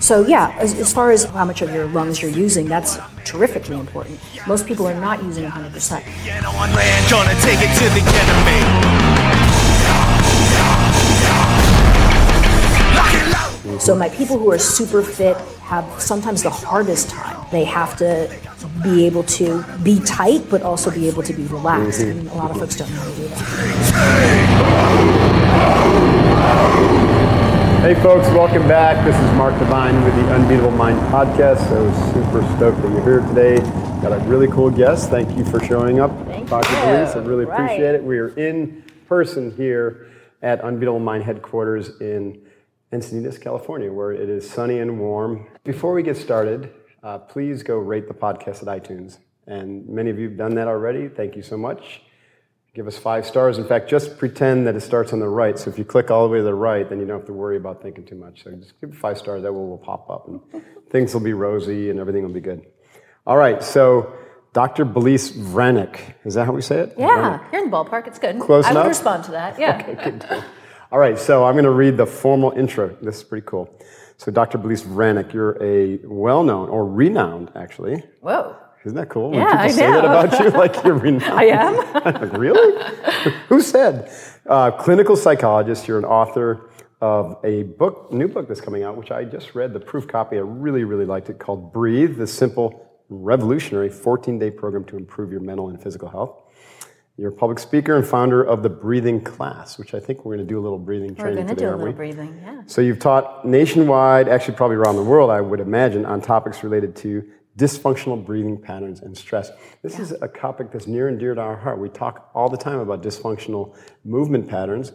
So yeah, as, as far as how much of your lungs you're using, that's terrifically important. Most people are not using 100%. On land, gonna take it to the enemy. Lock it low. So my people who are super fit have sometimes the hardest time. They have to be able to be tight, but also be able to be relaxed. Mm-hmm. And a lot of folks don't know how to do that. Hey folks, welcome back. This is Mark Divine with the Unbeatable Mind podcast. So super stoked that you're here today. Got a really cool guest. Thank you for showing up, Thank Dr. you. Police. I really Right. appreciate it. We are in person here at Unbeatable Mind headquarters in Encinitas, California, where it is sunny and warm. Before we get started, uh, please go rate the podcast at iTunes. And many of you have done that already. Thank you so much. Give us five stars. In fact, just pretend that it starts on the right. So if you click all the way to the right, then you don't have to worry about thinking too much. So just give it five stars. That will, will pop up, and things will be rosy, and everything will be good. All right. So Dr. Belisa Vranich, is that how we say it? Yeah, you're in the ballpark. It's good. Close I enough? would respond to that. Yeah. Okay, good. All right, so I'm going to read the formal intro. This is pretty cool. So, Dr. Belisa Vranich, you're a well known, or renowned actually. Whoa. Isn't that cool? Yeah, when people I say that about you, like you're renowned. I am. Like, really? Who said? Uh, clinical psychologist. You're an author of a book, new book that's coming out, which I just read the proof copy. I really, really liked it, called "Breathe: The Simple, Revolutionary 14-Day Program to Improve Your Mental and Physical Health." You're a public speaker and founder of the Breathing Class, which I think we're going to do a little breathing We're training going to today, do a aren't little we? breathing. Yeah. So you've taught nationwide, actually probably around the world, I would imagine, on topics related to dysfunctional breathing patterns and stress. This is a topic that's near and dear to our heart. We talk all the time about dysfunctional movement patterns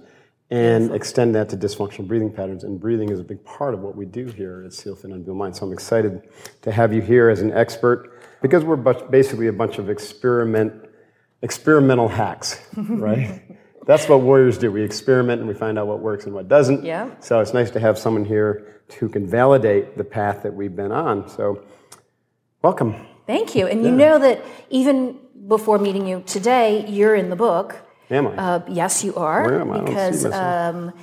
and extend that to dysfunctional breathing patterns. And breathing is a big part of what we do here at SEALFIT and Unbeatable Mind. So I'm excited to have you here as an expert because we're basically a bunch of experiment, experimental hacks, right? That's what warriors do. We experiment and we find out what works and what doesn't. Yeah. So it's nice to have someone here who can validate the path that we've been on. So, welcome. Thank you. And you know that even before meeting you today, you're in the book. Am I? Uh, yes, you are. Where am I? I don't see Because myself. um,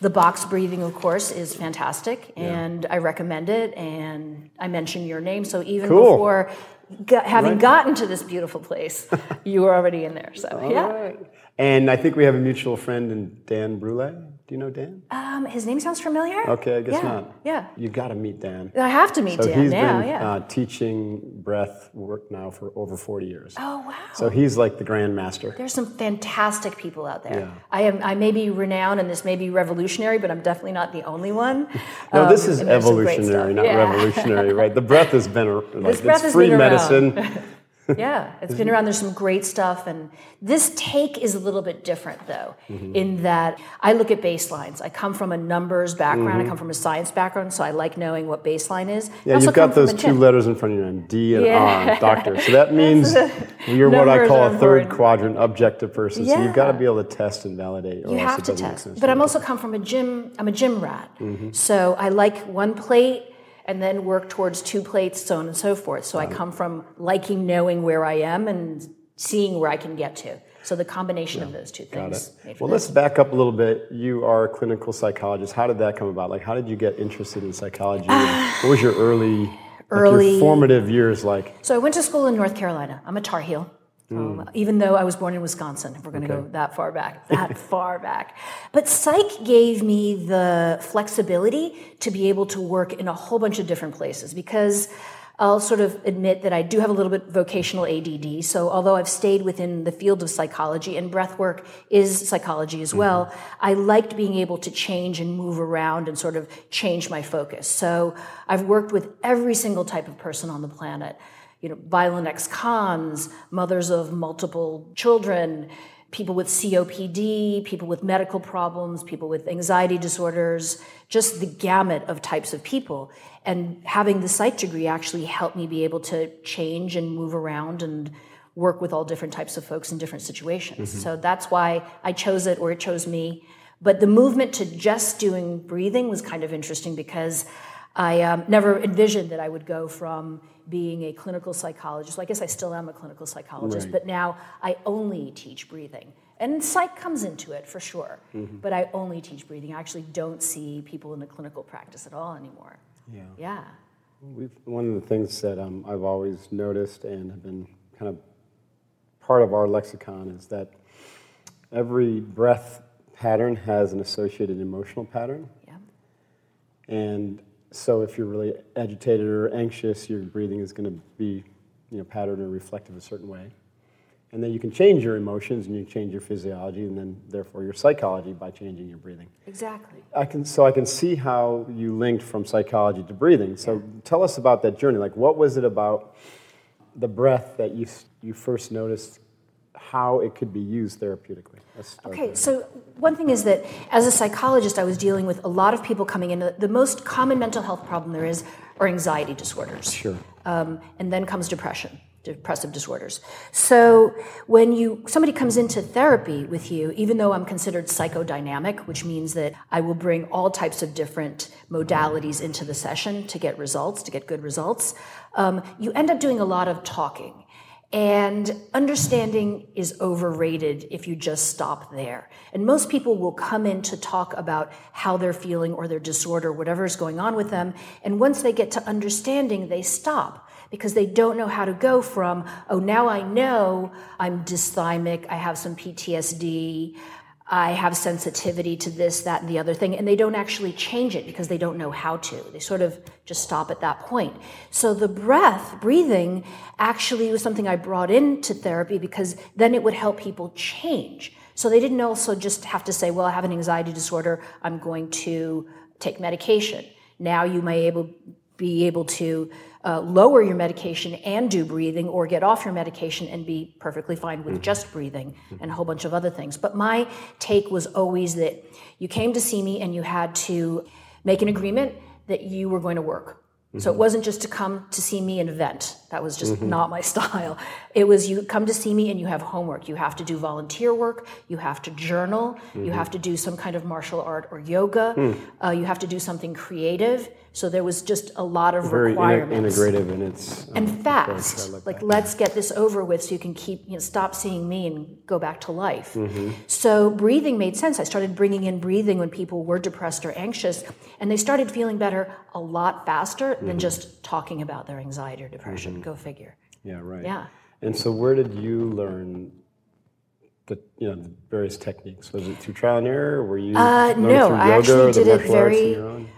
the box breathing, of course, is fantastic, and I recommend it. And I mention your name, so even Cool. before go- having Right. gotten to this beautiful place, you were already in there. So yeah. All right. And I think we have a mutual friend in Dan Brule. Do you know Dan? Um, his name sounds familiar. Okay, I guess yeah. not. Yeah. You got to meet Dan. I have to meet So Dan he's now. been yeah. uh, teaching breath work now for over 40 years. oh wow. So he's like the grand master. There's some fantastic people out there. Yeah. I am. I may be renowned, and this may be revolutionary, but I'm definitely not the only one. No, this Um, is some great evolutionary, not Yeah. revolutionary, right? The breath has been a- like This breath it's free medicine. yeah, it's been around. There's some great stuff, and this take is a little bit different, though, Mm-hmm. in that I look at baselines. I come from a numbers background. Mm-hmm. I come from a science background, so I like knowing what baseline is. Yeah, you've got those two letters in front of your name, D and Yeah. R, doctor. So that means you're what I call a third quadrant objective person. So you've got to be able to test and validate. Or You have to test. But I'm also come from a gym. I'm a gym rat. Mm-hmm. So I like one plate and then work towards two plates, so on and so forth. So I come from liking knowing where I am and seeing where I can get to. So the combination of those two things. it. Well, let's back up a little bit. You are a clinical psychologist. How did that come about? Like, how did you get interested in psychology? What was your early, like Early- your formative years like? So I went to school in North Carolina. I'm a Tar Heel. Um, even though I was born in Wisconsin, if we're going to go that far back, that far back. But psych gave me the flexibility to be able to work in a whole bunch of different places because I'll sort of admit that I do have a little bit vocational ADD. So although I've stayed within the field of psychology and breath work is psychology as well, mm-hmm. I liked being able to change and move around and sort of change my focus. So I've worked with every single type of person on the planet. You know, violent ex-cons, mothers of multiple children, people with COPD, people with medical problems, people with anxiety disorders, just the gamut of types of people. And having the psych degree actually helped me be able to change and move around and work with all different types of folks in different situations. Mm-hmm. So that's why I chose it or it chose me. But the movement to just doing breathing was kind of interesting because I um, never envisioned that I would go from being a clinical psychologist. Well, I guess I still am a clinical psychologist, right. but now I only teach breathing. And psych comes into it for sure, mm-hmm. but I only teach breathing. I actually don't see people in the clinical practice at all anymore. Yeah. Yeah. We've, one of the things that um, I've always noticed and have been kind of part of our lexicon is that every breath pattern has an associated emotional pattern. Yeah. And so if you're really agitated or anxious, your breathing is going to be, you know, patterned or reflective a certain way. And then you can change your emotions and you change your physiology and then therefore your psychology by changing your breathing. Exactly. I can so I can see how you linked from psychology to breathing. So tell us about that journey. Like what was it about the breath that you you first noticed how it could be used therapeutically? Okay, there. so one thing is that as a psychologist, I was dealing with a lot of people coming in. The most common mental health problem there is are anxiety disorders. Sure. Um, and then comes depression, depressive disorders. So when you somebody comes into therapy with you, even though I'm considered psychodynamic, which means that I will bring all types of different modalities into the session to get results, to get good results, um, you end up doing a lot of talking. And understanding is overrated if you just stop there. And most people will come in to talk about how they're feeling or their disorder, whatever is going on with them. And once they get to understanding, they stop because they don't know how to go from, oh, now I know I'm dysthymic, I have some PTSD, I have sensitivity to this, that, and the other thing, and they don't actually change it because they don't know how to. They sort of just stop at that point. So the breath, breathing, actually was something I brought into therapy because then it would help people change. So they didn't also just have to say, well, I have an anxiety disorder, I'm going to take medication. Now you may able, be able to uh, lower your medication and do breathing or get off your medication and be perfectly fine with mm-hmm. just breathing and a whole bunch of other things. But my take was always that you came to see me and you had to make an agreement that you were going to work. Mm-hmm. So it mm-hmm. wasn't just to come to see me and vent. That was just mm-hmm. not my style. It was you come to see me and you have homework. You have to do volunteer work. You have to journal. You have to do some kind of martial art or yoga. Mm. Uh, you have to do something creative so there was just a lot of Very requirements. integrative in its um, and fast. Like, like let's get this over with, so you can keep you know stop seeing me and go back to life. Mm-hmm. So breathing made sense. I started bringing in breathing when people were depressed or anxious, and they started feeling better a lot faster mm-hmm. than just talking about their anxiety or depression. Mm-hmm. Go figure. Yeah. Right. Yeah. And so, where did you learn the you know the various techniques? Was it through trial and error? Were you uh, no? I actually did it very.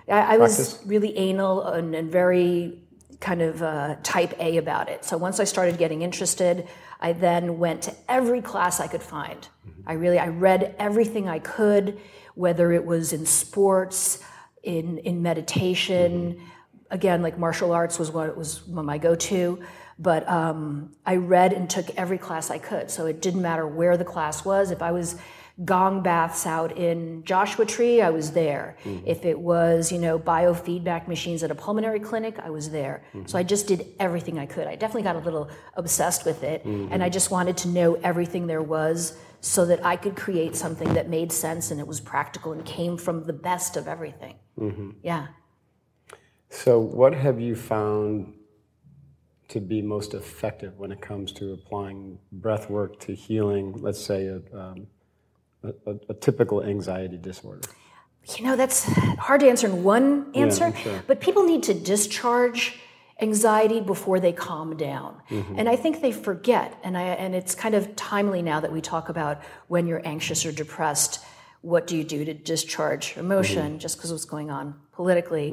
I, I was really anal and, and very kind of uh, type A about it. So once I started getting interested, I then went to every class I could find. Mm-hmm. I really I read everything I could, whether it was in sports, in in meditation. Mm-hmm. Again, like martial arts was what it was my go-to. But um, I read and took every class I could. So it didn't matter where the class was. If I was gong baths out in Joshua Tree, I was there. Mm-hmm. If it was, you know, biofeedback machines at a pulmonary clinic, I was there. Mm-hmm. So I just did everything I could. I definitely got a little obsessed with it. Mm-hmm. And I just wanted to know everything there was so that I could create something that made sense and it was practical and came from the best of everything. Mm-hmm. Yeah. So, what have you found to be most effective when it comes to applying breath work to healing, let's say, a, um, a, a, typical anxiety disorder? You know, that's hard to answer in one answer, yeah, sure. but people need to discharge anxiety before they calm down. Mm-hmm. And I think they forget, and, I, and it's kind of timely now that we talk about when you're anxious or depressed what do you do to discharge emotion Mm-hmm. just because of what's going on politically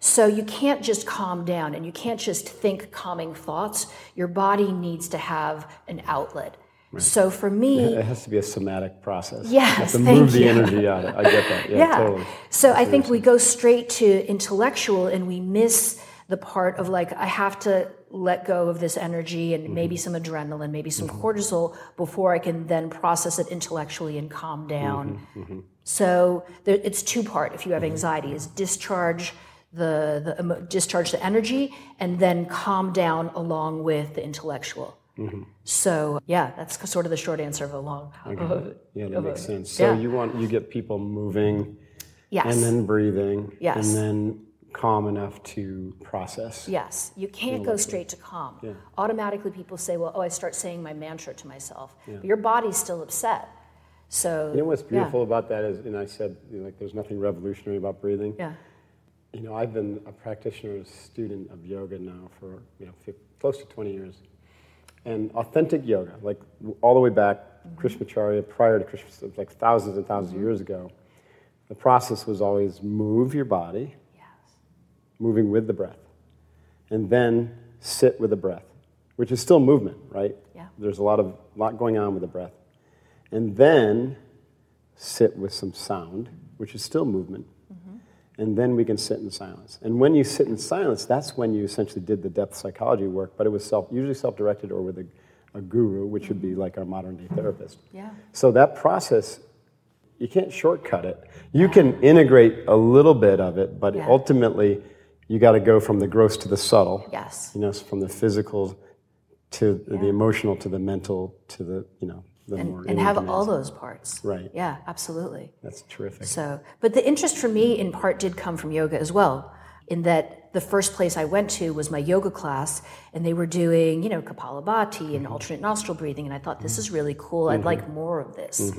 so you can't just calm down and you can't just think calming thoughts your body needs to have an outlet so for me It has to be a somatic process. Yes, You have to move the you. energy out of it. I get that. Yeah, yeah. totally. So I think we go straight to intellectual and we miss the part of like, I have to let go of this energy and mm-hmm. maybe some adrenaline, maybe some mm-hmm. cortisol before I can then process it intellectually and calm down. Mm-hmm. So there, it's two part. If you have anxiety, is discharge the, the emo- discharge the energy and then calm down along with the intellectual. So yeah, that's sort of the short answer of a long. of a- Yeah, that of a- makes sense. So yeah. you want you get people moving Yes. and then breathing Yes. and then calm enough to process. Yes, you can't go straight to calm. Automatically, people say, "Well, oh, I start saying my mantra to myself," but your body's still upset. So You know what's yeah. beautiful about that is, and I said, you know, like, there's nothing revolutionary about breathing. Yeah, You know, I've been a practitioner, a student of yoga now for you know close to 20 years, and authentic yoga, like all the way back, mm-hmm. Krishnamacharya, prior to Krishna, like thousands and 1000s of mm-hmm. years ago, the process was always move your body, moving with the breath, and then sit with the breath, which is still movement, right? Yeah. There's a lot of lot going on with the breath, and then sit with some sound, which is still movement, mm-hmm. and then we can sit in silence. And when you sit in silence, that's when you essentially did the depth psychology work, but it was self, usually self-directed or with a, a guru, which would be mm-hmm. like our modern day therapist. Yeah. So that process, you can't shortcut it. You can integrate a little bit of it, but Yeah. ultimately, you got to go from the gross to the subtle. Yes. You know, from the physical to the emotional to the mental to the you know the more and have all those parts. Right. Yeah, absolutely. That's terrific. So, but the interest for me in part did come from yoga as well, in that the first place I went to was my yoga class, and they were doing, you know, Kapalabhati and mm-hmm. alternate nostril breathing, and I thought this mm-hmm. is really cool. I'd mm-hmm. like more of this.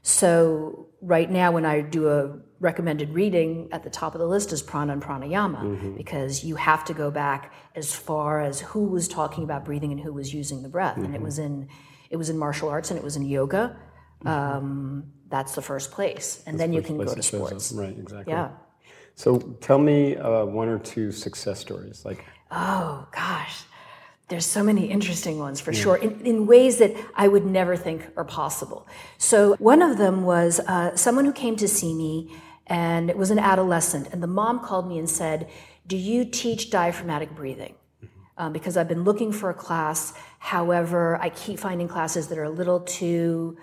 So, right now, when I do a recommended reading, at the top of the list is prana and pranayama, because you have to go back as far as who was talking about breathing and who was using the breath, and it was in it was in martial arts and it was in yoga. Um, that's the first place, and then you can go to it shows up. sports. Right, exactly. Yeah. So tell me uh, one or two success stories. Like, Oh gosh, there's so many interesting ones for sure, in, in ways that I would never think are possible. So one of them was uh, someone who came to see me, and it was an adolescent, and the mom called me and said, "Do you teach diaphragmatic breathing?" Um, because I've been looking for a class. However, I keep finding classes that are a little too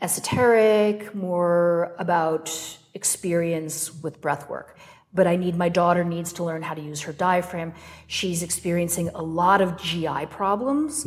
esoteric, more about experience with breath work. But I need my daughter needs to learn how to use her diaphragm. She's experiencing a lot of GI problems,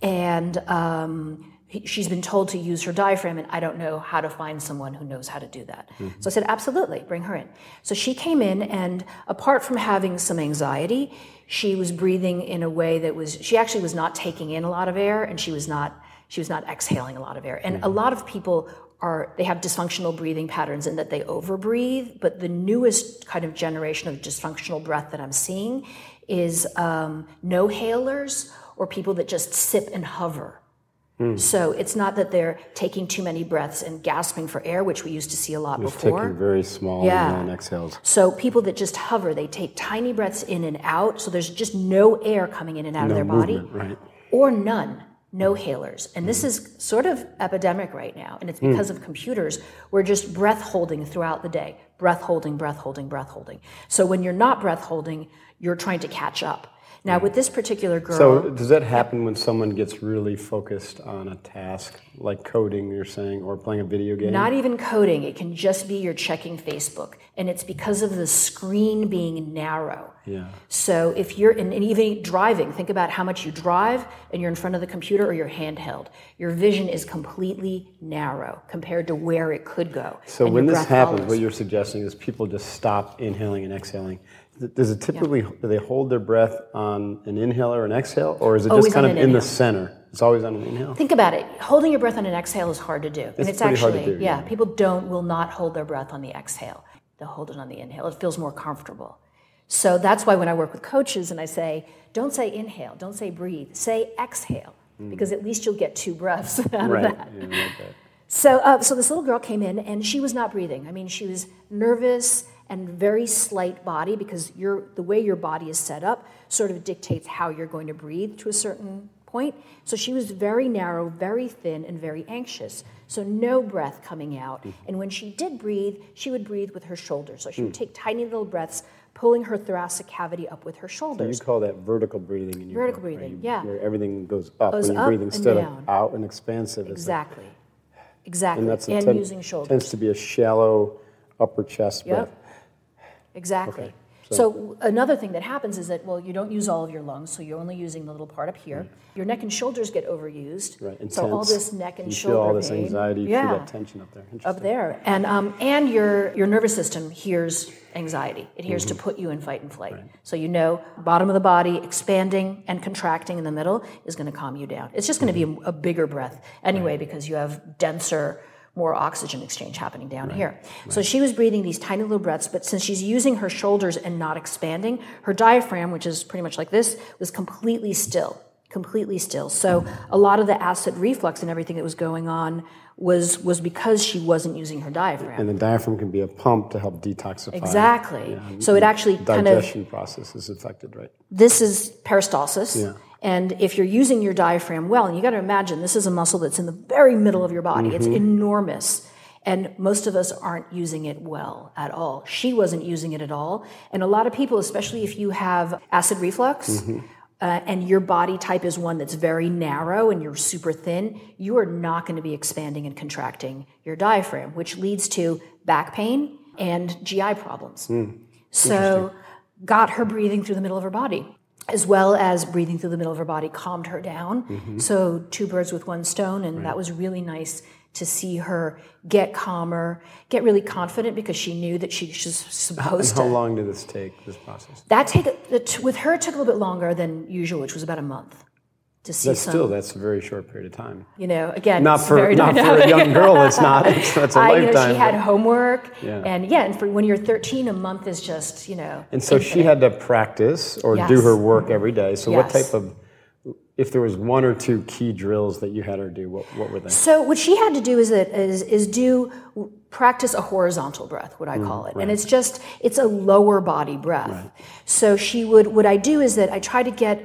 and um, he- she's been told to use her diaphragm, and I don't know how to find someone who knows how to do that. So I said, absolutely, bring her in. So she came in, and apart from having some anxiety, she was breathing in a way that was she actually was not taking in a lot of air, and she was not she was not exhaling a lot of air. And a lot of people are they have dysfunctional breathing patterns in that they overbreathe. But the newest kind of generation of dysfunctional breath that I'm seeing is um, no hailers or people that just sip and hover. Hmm. So it's not that they're taking too many breaths and gasping for air, which we used to see a lot just before. taking very small Yeah. and exhales. So people that just hover, they take tiny breaths in and out, so there's just no air coming in and out of No their body, right? or none, no hmm. hailers. And hmm. this is sort of epidemic right now, and it's because of computers. We're just breath holding throughout the day, breath holding, breath holding, breath holding. So when you're not breath holding, you're trying to catch up. Now with this particular girl, So does that happen when someone gets really focused on a task, like coding, you're saying, or playing a video game? Not even coding, it can just be you're checking Facebook. And it's because of the screen being narrow. yeah. So if you're in, and even driving, think about how much you drive and you're in front of the computer or you're handheld. Your vision is completely narrow compared to where it could go. So when this happens, follows. what you're suggesting is people just stop inhaling and exhaling. Does it typically do they hold their breath on an inhale or an exhale, or is it Always just kind of in the center? It's always on an inhale. Think about it. Holding your breath on an exhale is hard to do. and It's it's hard to actually, do, yeah, yeah. people don't, will not hold their breath on the exhale. They'll hold it on the inhale. It feels more comfortable. So that's why when I work with coaches and I say, don't say inhale, don't say breathe, say exhale, because at least you'll get two breaths out. Right. of that. Yeah, like that. So, uh, so this little girl came in and she was not breathing. I mean, she was nervous and very slight body because your, the way your body is set up sort of dictates how you're going to breathe to a certain point. So she was very narrow, very thin, and very anxious. So no breath coming out. Mm-hmm. And when she did breathe, she would breathe with her shoulders. So she would hmm. take tiny little breaths, pulling her thoracic cavity up with her shoulders. So You call that vertical breathing in your Vertical right? breathing, You- yeah. Where everything goes up Goes when you're up breathing instead down. of out and expansive. like- Exactly. Exactly. and And, that's a ten- using shoulders. tends to be a shallow upper chest Yep. breath. Exactly. Okay, So, another thing that happens is that well, you don't use all of your lungs, so you're only using the little part up here. Mm. Your neck and shoulders get overused. Right, intense. So all this neck and you shoulder feel all this pain, anxiety, you yeah, feel that tension up there. up there, and um, and your your nervous system hears anxiety. It hears to mm-hmm. put you in fight and flight. So you know, bottom of the body expanding and contracting in the middle is going to calm you down. It's just going to be mm-hmm. a, a bigger breath anyway because you have denser. More oxygen exchange happening down here. So she was breathing these tiny little breaths, but since she's using her shoulders and not expanding, her diaphragm, which is pretty much like this, was completely still completely still. So a lot of the acid reflux and everything that was going on was was because she wasn't using her diaphragm. And the diaphragm can be a pump to help detoxify. Exactly. Yeah, So it actually kind of digestion process is affected, right? this is peristalsis. Yeah. And if you're using your diaphragm well, and you got to imagine this is a muscle that's in the very middle of your body. It's mm-hmm. enormous. And most of us aren't using it well at all. She wasn't using it at all. And a lot of people, especially if you have acid reflux, mm-hmm. uh, and your body type is one that's very narrow and you're super thin, you are not going to be expanding and contracting your diaphragm, which leads to back pain and GI problems. Hmm. So, got her breathing through the middle of her body, as well as breathing through the middle of her body calmed her down. Mm-hmm. So, two birds with one stone, and that was really nice to see her get calmer, get really confident because she knew that she was supposed How to. How long did this take, this process? That take with her it took a little bit longer than usual, which was about a month to see That's some. still, that's a very short period of time. you know, again, Not it's for, very not for a young girl, it's not. It's, that's a I, lifetime. know, she had but- homework, Yeah. and yeah, and for when you're 13, a month is just you know. And so she had to practice or do her work every day. So what type of, if there was one or two key drills that you had her do, what, what were they? So what she had to do is that is, is do practice a horizontal breath, what I Mm, call it, and it's just it's a lower body breath. So she would what I do is that I try to get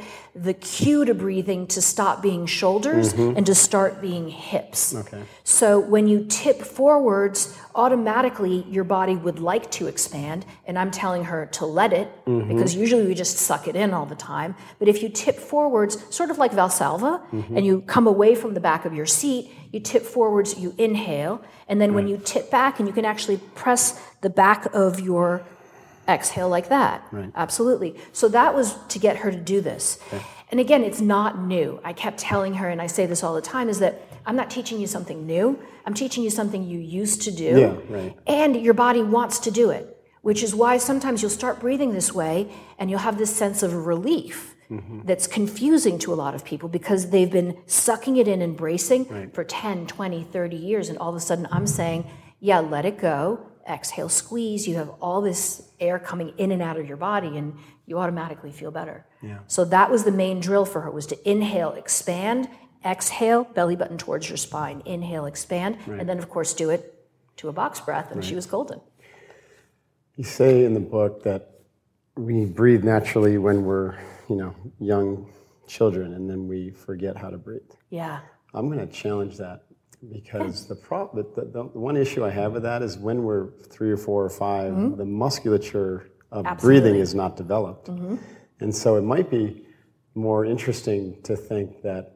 the cue to breathing to stop being shoulders and to start being hips. Mm-hmm. Okay. So when you tip forwards, automatically your body would like to expand, and I'm telling her to let it Mm-hmm. because usually we just suck it in all the time. But if you tip forwards, sort of like Valsalva, Mm-hmm. and you come away from the back of your seat, you tip forwards, you inhale, and then when you tip back, and you can actually press the back of your exhale like that. Right. Absolutely. So that was to get her to do this. And again, it's not new. I kept telling her, and I say this all the time, is that I'm not teaching you something new. I'm teaching you something you used to do. Yeah, right. And your body wants to do it, which is why sometimes you'll start breathing this way and you'll have this sense of relief Mm-hmm. that's confusing to a lot of people because they've been sucking it in and bracing for 10, 20, 30 years. And all of a sudden I'm saying, yeah, let it go. Exhale, squeeze. You have all this air coming in and out of your body and you automatically feel better. Yeah. So that was the main drill for her was to inhale, expand, exhale, belly button towards your spine. Inhale, expand, and then of course do it to a box breath, and she was golden. You say in the book that we breathe naturally when we're, you know, young children and then we forget how to breathe. Yeah. I'm going to challenge that because the, pro- the, the, the one issue I have with that is when we're three or four or 5 the musculature of breathing Mm-hmm. Absolutely. Mm-hmm. is not developed. And so it might be more interesting to think that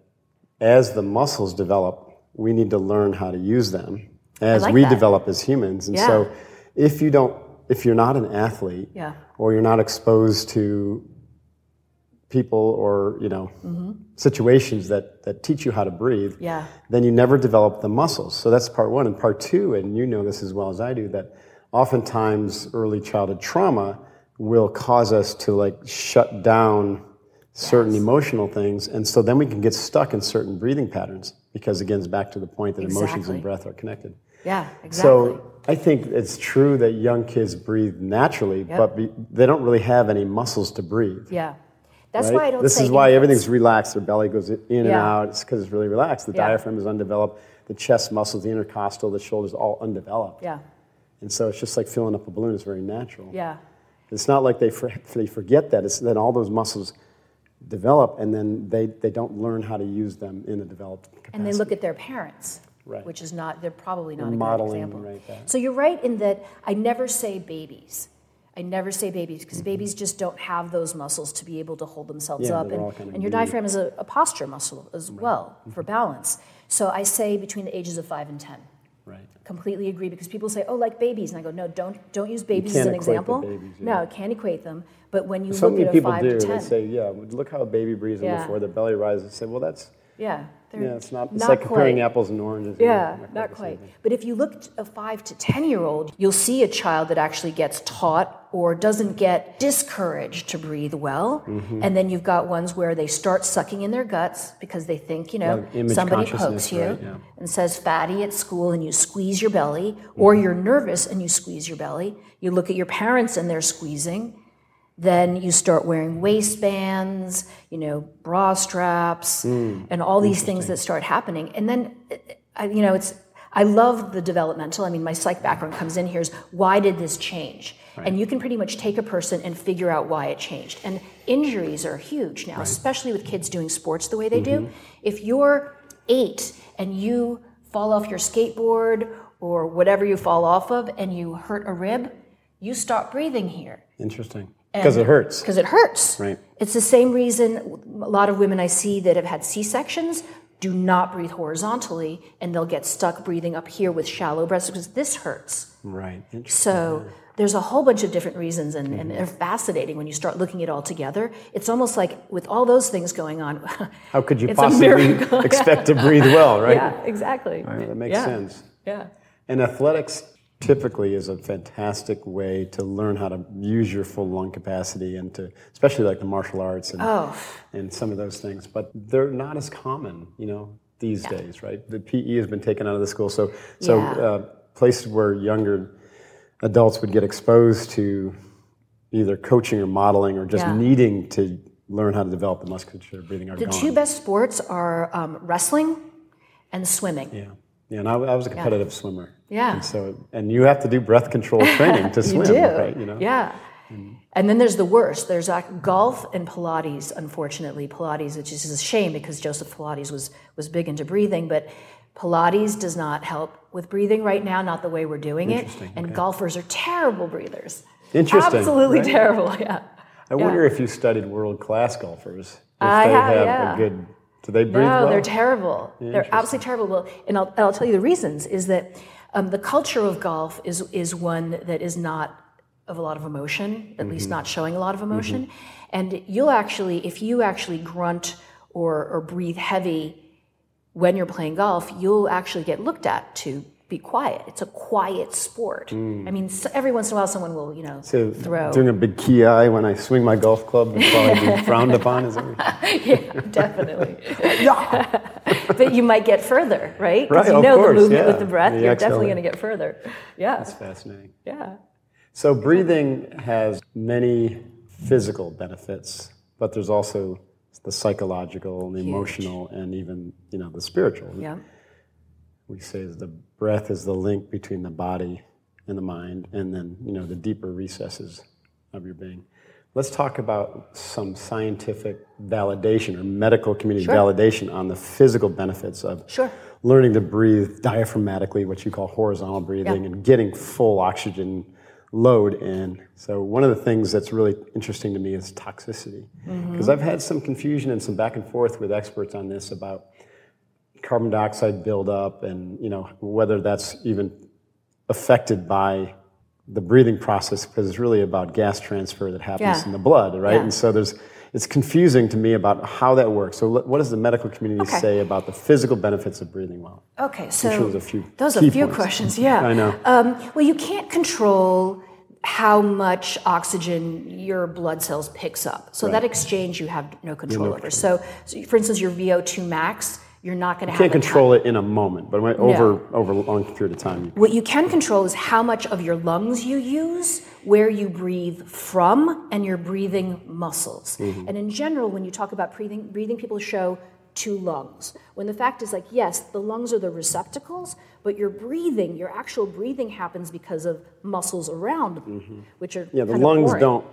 as the muscles develop, we need to learn how to use them as like we that. develop as humans. And so if you don't, if you're not an athlete Yeah. or you're not exposed to people or, you know, situations that, that teach you how to breathe, Mm-hmm. Yeah. then you never develop the muscles. So that's part one. And part two, and you know this as well as I do, that oftentimes early childhood trauma will cause us to like shut down certain emotional things. And so then we can get stuck in certain breathing patterns because, again, it's back to the point that emotions and breath are connected. Yeah, exactly. So I think it's true that young kids breathe naturally, but be, they don't really have any muscles to breathe. yeah. That's right? why I don't This is why everything's relaxed. Their belly goes in and Yeah. out. It's because it's really relaxed. The Yeah. diaphragm is undeveloped. the chest muscles, the intercostal, the shoulders, all undeveloped. Yeah. And so it's just like filling up a balloon. It's very natural. Yeah. It's not like they, for, they forget that. It's then all those muscles develop, and then they, they don't learn how to use them in a developed capacity. And they look at their parents, Right. which is not, they're probably not a good example. right. So you're right in that I never say babies. I never say babies because babies just don't have those muscles to be able to hold themselves Mm-hmm. Yeah, up. And, kind of and your diaphragm is a, a posture muscle as well Mm-hmm. for balance. So I say between the ages of five and 10. Right. Completely agree because people say, oh, like babies. And I go, no, don't, don't use babies as an example. babies, yeah. No, can't equate them. But when you So look many at a five do. to They say, yeah, look how a baby breathes Yeah. before the belly rises. Say, well, that's, yeah, they're yeah, it's not, it's not like comparing apples and oranges. Yeah, quite not the same quite. But if you look at a five to 10 year old, you'll see a child that actually gets taught or doesn't get discouraged to breathe well. Mm-hmm. And then you've got ones where they start sucking in their guts because they think, you know, Like somebody pokes you right, yeah. and says fatty at school and you squeeze your belly, or Mm-hmm. you're nervous and you squeeze your belly. You look at your parents and they're squeezing. Then you start wearing waistbands, you know, bra straps, Mm. and all these things that start happening. And then, I, you know, it's I love the developmental. I mean, my psych background comes in here is why did this change? And you can pretty much take a person and figure out why it changed. And injuries are huge now, especially with kids doing sports the way they Mm-hmm. do. If you're eight and you fall off your skateboard or whatever you fall off of and you hurt a rib, you stop breathing here Interesting. Because it hurts. because it hurts. Right. It's the same reason a lot of women I see that have had C sections do not breathe horizontally and they'll get stuck breathing up here with shallow breaths because this hurts. Right. So there's a whole bunch of different reasons, and, and mm-hmm. they're fascinating when you start looking at it all together. It's almost like with all those things going on. How could you possibly expect to breathe well, right? yeah, exactly. That makes Yeah. sense. Yeah. And athletics typically is a fantastic way to learn how to use your full lung capacity and to, especially like the martial arts and, Oh. and some of those things. But they're not as common, you know, these days, right? The PE has been taken out of the school. So, so Yeah. uh, places where younger adults would get exposed to either coaching or modeling or just Yeah. needing to learn how to develop the musculature breathing are The gone. two best sports are um, wrestling and swimming. Yeah. Yeah, and I, I was a competitive swimmer. Yeah. And so, and you have to do breath control training to swim, you do. right? You know. Yeah. And then there's the worst. There's golf and Pilates. Unfortunately, Pilates, which is a shame because Joseph Pilates was was big into breathing, but Pilates does not help with breathing right now. Not the way we're doing it. Interesting, And okay. golfers are terrible breathers. Interesting, Absolutely right? terrible. Yeah. I wonder if you studied world class golfers. If I they have, have yeah. a good. Do they breathe No, well? they're terrible. They're absolutely terrible. Well, and I'll, I'll tell you the reasons is that um, the culture of golf is, is one that is not of a lot of emotion, at least not showing a lot of emotion. And you'll actually, if you actually grunt or, or breathe heavy when you're playing golf, you'll actually get looked at to be quiet. It's a quiet sport. Mm. I mean, so every once in a while, someone will, you know, So throw. doing a big ki when I swing my golf club would probably be frowned upon. Is that yeah, definitely. but you might get further, right? Because Right, you of know the course, movement yeah. with the breath, The you're definitely going to get further. Yeah, That's fascinating. yeah. So breathing has many physical benefits, but there's also the psychological, the emotional, and even you know the spiritual. Yeah. We say is the breath is the link between the body and the mind, and then you know the deeper recesses of your being. Let's talk about some scientific validation or medical community Sure. validation on the physical benefits of Sure. learning to breathe diaphragmatically, what you call horizontal breathing, Yeah. and getting full oxygen load in. So one of the things that's really interesting to me is toxicity, Mm-hmm. because I've had some confusion and some back and forth with experts on this about carbon dioxide buildup and you know whether that's even affected by the breathing process because it's really about gas transfer that happens Yeah. in the blood right Yeah. and so there's it's confusing to me about how that works so what does the medical community Okay. say about the physical benefits of breathing well Okay, so sure a few those are a few points. questions. Yeah, I know. Um, well, you can't control how much oxygen your blood cells picks up. So that exchange you have no control over. So, so, for instance, your VO2 max, you're not going to have can't control it in a moment but over over a long period of time What you can control is how much of your lungs you use, where you breathe from, and your breathing muscles. Mm-hmm. And in general, when you talk about breathing, breathing people show two lungs. When the fact is like, yes, the lungs are the receptacles, but your breathing, your actual breathing happens because of muscles around, mm-hmm. which are yeah. The lungs boring. don't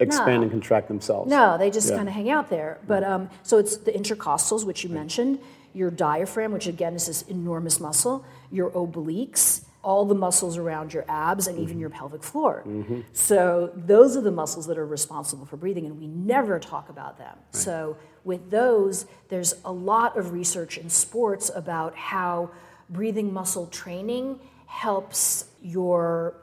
expand no. and contract themselves. No, they just yeah. kind of hang out there. But um, so it's the intercostals, which you mentioned, your diaphragm, which again is this enormous muscle, your obliques, all the muscles around your abs and even mm-hmm. your pelvic floor. Mm-hmm. So those are the muscles that are responsible for breathing, and we never talk about them. Right. So with those, there's a lot of research in sports about how breathing muscle training helps your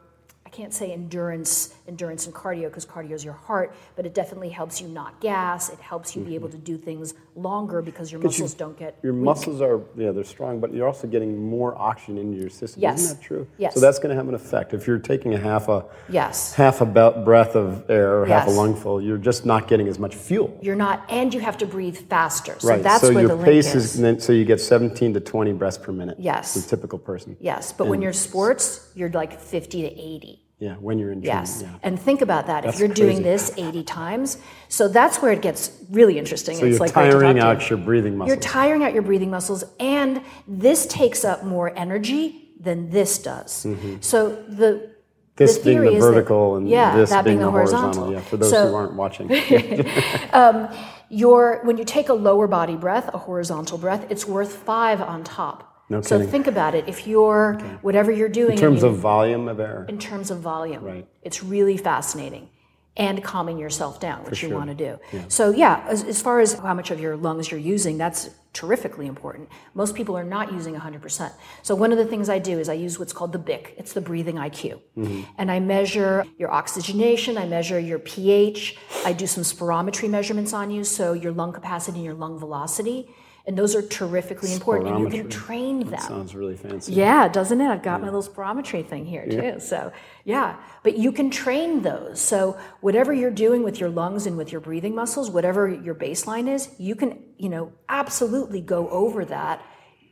can't say endurance, endurance and cardio because cardio is your heart, but it definitely helps you not gas. It helps you mm-hmm. be able to do things longer because your muscles you, don't get. Your weak. muscles are yeah they're strong, but you're also getting more oxygen into your system. Yes. Isn't that true? Yes. So that's going to have an effect. If you're taking a half a yes half a breath of air or yes. half a lungful, you're just not getting as much fuel. You're not, and you have to breathe faster. So right. that's so where your the pace is. is. So you get 17 to 20 breaths per minute. Yes. The typical person. Yes, but and when you're sports, you're like 50 to 80. Yeah, when you're in training. Yes. Yeah. And think about that. That's if you're crazy. doing this 80 times, so that's where it gets really interesting. So it's you're like tiring out your breathing muscles. You're tiring out your breathing muscles, and this takes up more energy than this does. Mm-hmm. So the this the being the vertical that, and yeah, this being, being the horizontal. horizontal. Yeah, for those so, who aren't watching. um, your, when you take a lower body breath, a horizontal breath, it's worth five on top. No so kidding. think about it. If you're okay. whatever you're doing in terms you, of volume of air, in terms of volume, right. it's really fascinating, and calming yourself down, which For you want to do. Yeah. So yeah, as, as, far as how much of your lungs you're using, that's terrifically important. Most people are not using 100%. So one of the things I do is I use what's called the BIQ. It's the breathing IQ, mm-hmm. and I measure your oxygenation. I measure your pH. I do some spirometry measurements on you, so your lung capacity and your lung velocity and those are terrifically important, and you can train them. That sounds really fancy. Yeah, doesn't it? I've got yeah. my little spirometry thing here too. Yeah. So yeah, but you can train those. So whatever you're doing with your lungs and with your breathing muscles, whatever your baseline is, you can you know absolutely go over that,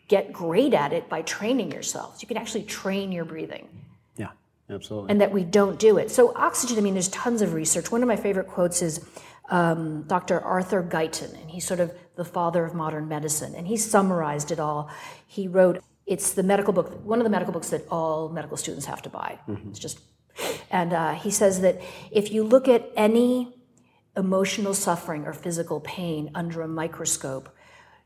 get great at it by training yourself. You can actually train your breathing. Yeah, absolutely. And that we don't do it. So oxygen. I mean, there's tons of research. One of my favorite quotes is um, Dr. Arthur Guyton, and he's sort of the father of modern medicine, and he summarized it all. He wrote, it's the medical book, one of the medical books that all medical students have to buy. Mm-hmm. It's just, and uh, he says that if you look at any emotional suffering or physical pain under a microscope,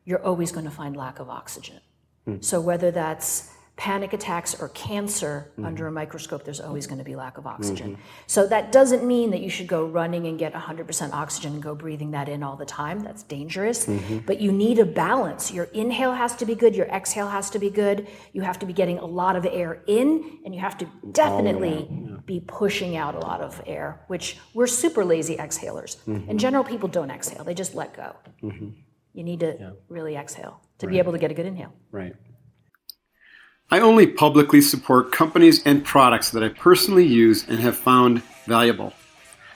you're always going to find lack of oxygen. Mm. So whether that's panic attacks or cancer mm-hmm. under a microscope, there's always going to be lack of oxygen. Mm-hmm. So that doesn't mean that you should go running and get 100% oxygen and go breathing that in all the time. That's dangerous. Mm-hmm. But you need a balance. Your inhale has to be good, your exhale has to be good. You have to be getting a lot of air in, and you have to definitely yeah. be pushing out a lot of air, which we're super lazy exhalers. Mm-hmm. In general, people don't exhale, they just let go. Mm-hmm. You need to yeah. really exhale to right. be able to get a good inhale. Right. I only publicly support companies and products that I personally use and have found valuable.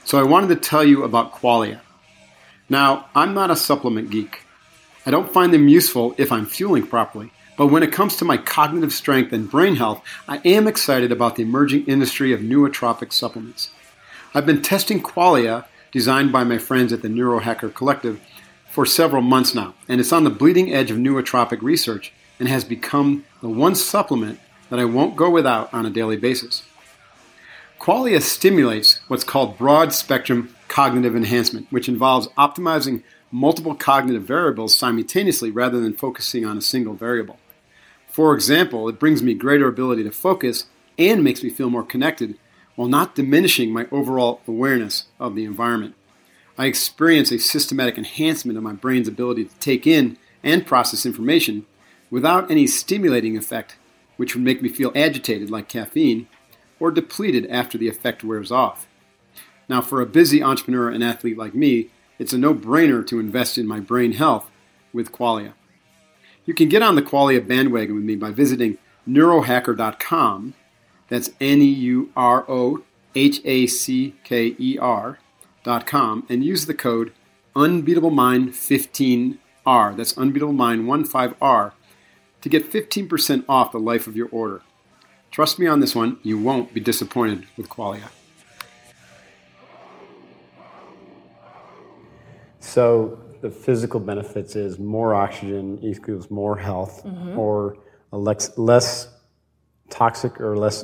So I wanted to tell you about Qualia. Now, I'm not a supplement geek. I don't find them useful if I'm fueling properly. But when it comes to my cognitive strength and brain health, I am excited about the emerging industry of nootropic supplements. I've been testing Qualia, designed by my friends at the Neurohacker Collective, for several months now, and it's on the bleeding edge of nootropic research and has become the one supplement that I won't go without on a daily basis. Qualia stimulates what's called broad spectrum cognitive enhancement, which involves optimizing multiple cognitive variables simultaneously rather than focusing on a single variable. For example, it brings me greater ability to focus and makes me feel more connected while not diminishing my overall awareness of the environment. I experience a systematic enhancement of my brain's ability to take in and process information without any stimulating effect, which would make me feel agitated like caffeine, or depleted after the effect wears off. Now, for a busy entrepreneur and athlete like me, it's a no brainer to invest in my brain health with Qualia. You can get on the Qualia bandwagon with me by visiting neurohacker.com. That's N E U R O H A C K E R.com and use the code UnbeatableMind15R. That's UnbeatableMind15R to get 15% off the life of your order. Trust me on this one, you won't be disappointed with Qualia. So, the physical benefits is more oxygen equals more health Mm-hmm. or a lex, less toxic or less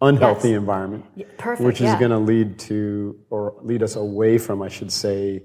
unhealthy Yes. environment, perfect, which is yeah. going to lead to or lead us away from, I should say,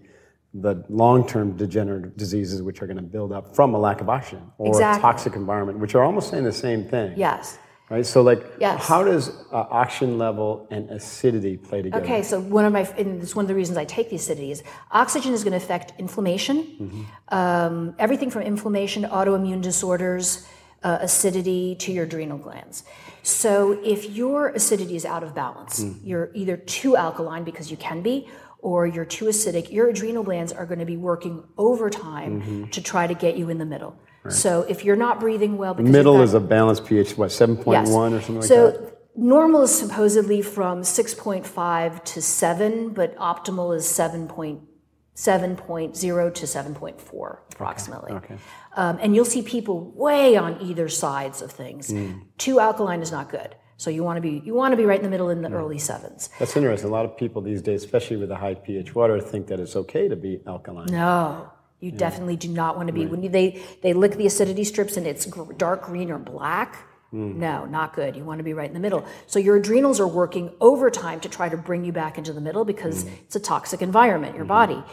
the long-term degenerative diseases which are going to build up from a lack of oxygen or Exactly. a toxic environment, which are almost saying the same thing. Yes. Right. So, like, Yes. how does uh, oxygen level and acidity play together? Okay, so one of my, and it's one of the reasons I take the acidity is oxygen is going to affect inflammation, Mm-hmm. um, everything from inflammation to autoimmune disorders, uh, acidity to your adrenal glands. So if your acidity is out of balance, Mm. you're either too alkaline because you can be, or you're too acidic, your adrenal glands are going to be working overtime Mm-hmm. to try to get you in the middle. So if you're not breathing well, because Middle got- is a balanced pH, what, 7.1 Yes. or something like so that? normal is supposedly from 6.5 to 7, but optimal is 7.0 to 7.4 approximately. Okay. Um, and you'll see people way on either sides of things. Hmm. Too alkaline is not good. So you want to be you want to be right in the middle in the early sevens. That's interesting. A lot of people these days, especially with the high pH water, think that it's okay to be alkaline. No, you definitely do not want to be. When you, they they lick the acidity strips and it's dark green or black. Mm. No, not good. You want to be right in the middle. So your adrenals are working overtime to try to bring you back into the middle because mm. it's a toxic environment, your mm-hmm. body.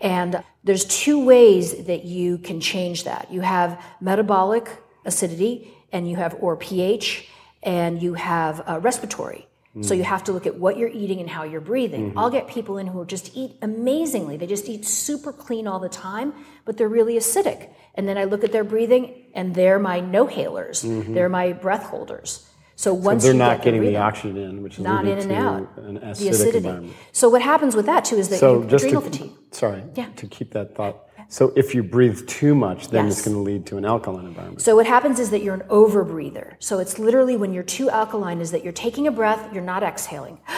And there's two ways that you can change that. You have metabolic acidity, and you have or pH, and you have uh, respiratory. So you have to look at what you're eating and how you're breathing. I'll get people in who just eat amazingly. They just eat super clean all the time, but they're really acidic. And then I look at their breathing, and they're my no-halers. They're my breath holders. So once They're you not get getting breathing, the oxygen in, which is not in and to out, an the acidic acidity. environment. So what happens with that too is that So adrenal to, fatigue. sorry, Yeah. to keep that thought. So if you breathe too much, then it's going to lead to an alkaline environment. So what happens is that you're an overbreather. So it's literally when you're too alkaline is that you're taking a breath, you're not exhaling.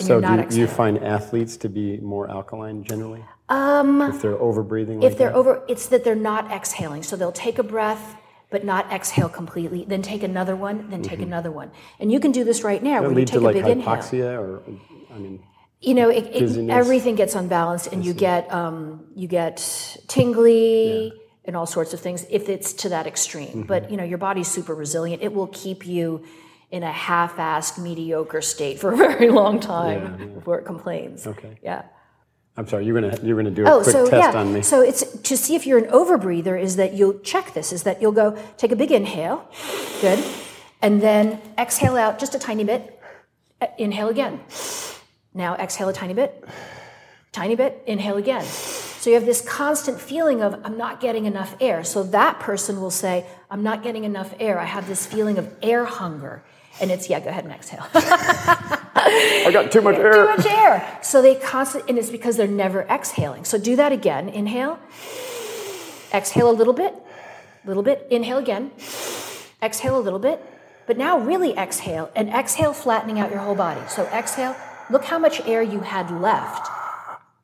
So you're not do, do you find athletes to be more alkaline generally? Um, if they're overbreathing like if they're that? over it's that they're not exhaling. So they'll take a breath but not exhale completely, then take another one, then take another one. And you can do this right now Does where it you lead take to like a big inhale. hypoxia or, I mean, you know it, it, everything gets unbalanced and you get um, you get tingly and all sorts of things if it's to that extreme Mm-hmm. but you know your body's super resilient it will keep you in a half-assed mediocre state for a very long time before it complains Okay. yeah I'm sorry, you're gonna you're gonna do a Oh, quick so test yeah. on me. So it's to see if you're an overbreather is that you'll check this is that you'll go take a big inhale, good, and then exhale out just a tiny bit. Inhale again. Now exhale a tiny bit, tiny bit. Inhale again. So you have this constant feeling of I'm not getting enough air. So that person will say I'm not getting enough air. I have this feeling of air hunger, and it's yeah. Go ahead and exhale. I got too much air. Too much air. So they constantly, and it's because they're never exhaling. So do that again. Inhale. Exhale a little bit. Little bit. Inhale again. Exhale a little bit. But now really exhale and exhale flattening out your whole body. So exhale. Look how much air you had left.